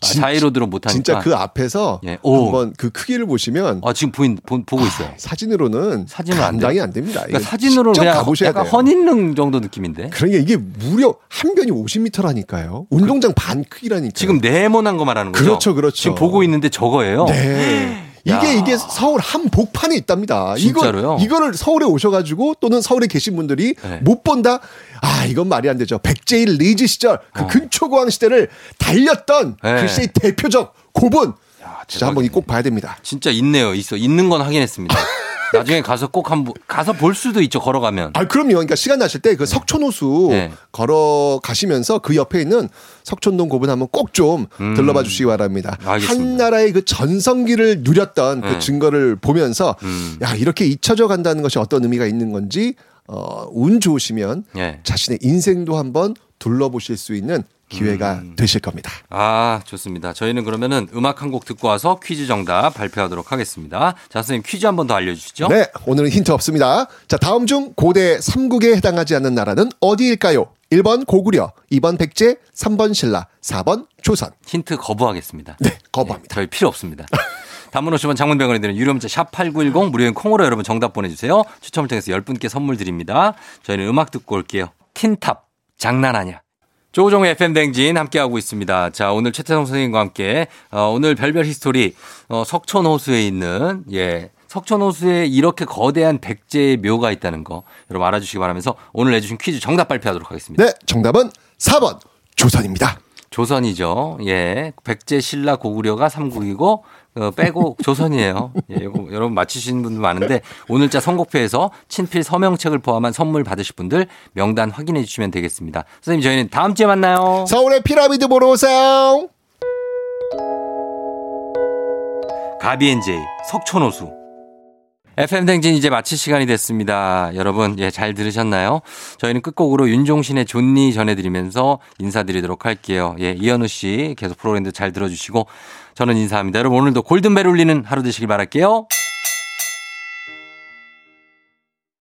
아, 진- 자이로드로 못 하니까. 진짜 그 앞에서 예. 오. 한번 그 크기를 보시면 아 지금 보인 보, 보고 있어요. 사진으로는 사진은 안 감당이 돼요. 안 됩니다. 그러니까 사진으로 직접 그냥 가보셔야 약간 돼요. 헌인릉 정도 느낌인데. 그러니까 이게 무려 한 변이 50m라니까요. 운동장 반 크기라니까. 지금 네모난 거 말하는 거죠? 그렇죠, 그렇죠. 지금 보고 있는데 저거예요. 네. 야. 이게 이게 서울 한 복판에 있답니다. 진짜로요? 이거 이거를 서울에 오셔가지고 또는 서울에 계신 분들이 네. 못 본다. 아 이건 말이 안 되죠. 백제일 리즈 시절 그 근초고왕 시대를 달렸던 어. 네. 글쎄 대표적 고분. 야, 진짜 한번 이꼭 봐야 됩니다. 진짜 있네요. 있어. 있는 건 확인했습니다. 나중에 가서 꼭 한번 가서 볼 수도 있죠. 걸어가면. 아 그럼요. 그러니까 시간 나실 때 그 석촌호수 네. 걸어 가시면서 그 옆에 있는 석촌동 고분 한번 꼭좀 음. 들러봐 주시기 바랍니다. 알겠습니다. 한 나라의 그 전성기를 누렸던 그 네. 증거를 보면서 음. 야 이렇게 잊혀져 간다는 것이 어떤 의미가 있는 건지 어, 운 좋으시면 예. 자신의 인생도 한번 둘러보실 수 있는 기회가 음. 되실 겁니다. 아, 좋습니다. 저희는 그러면은 음악 한 곡 듣고 와서 퀴즈 정답 발표하도록 하겠습니다. 자, 선생님 퀴즈 한 번 더 알려주시죠. 네, 오늘은 힌트 없습니다. 자, 다음 중 고대 삼국에 해당하지 않는 나라는 어디일까요? 1번 고구려, 2번 백제, 3번 신라, 4번 조선. 힌트 거부하겠습니다. 네, 거부합니다. 저희 필요 없습니다. 단문 50원 장문 100원 드는 유료 문자 샵 8910 무료인 콩으로 여러분 정답 보내주세요. 추첨을 통해서 10분께 선물 드립니다. 저희는 음악 듣고 올게요. 틴탑 장난 아니야. 조우종의 FM 대행진 함께하고 있습니다. 자, 오늘 최태성 선생님과 함께, 어, 오늘 별별 history, 어, 석촌호수에 있는, 예, 석촌호수에 이렇게 거대한 백제의 묘가 있다는 거, 여러분 알아주시기 바라면서 오늘 내주신 퀴즈 정답 발표하도록 하겠습니다. 네, 정답은 4번 조선입니다. 조선이죠. 예. 백제, 신라, 고구려가 삼국이고, 어, 빼고 조선이에요. 예, 이거 여러분 맞히시는 분들 많은데, 오늘자 선곡표에서 친필 서명책을 포함한 선물 받으실 분들 명단 확인해 주시면 되겠습니다. 선생님, 저희는 다음 주에 만나요. 서울의 피라미드 보러 오세요. 가비엔제이, 석촌호수. FM 댕진 이제 마칠 시간이 됐습니다. 여러분, 예, 잘 들으셨나요? 저희는 끝곡으로 윤종신의 존니 전해드리면서 인사드리도록 할게요. 예, 이현우 씨 계속 프로그램도 잘 들어주시고 저는 인사합니다. 여러분, 오늘도 골든벨 울리는 하루 되시길 바랄게요.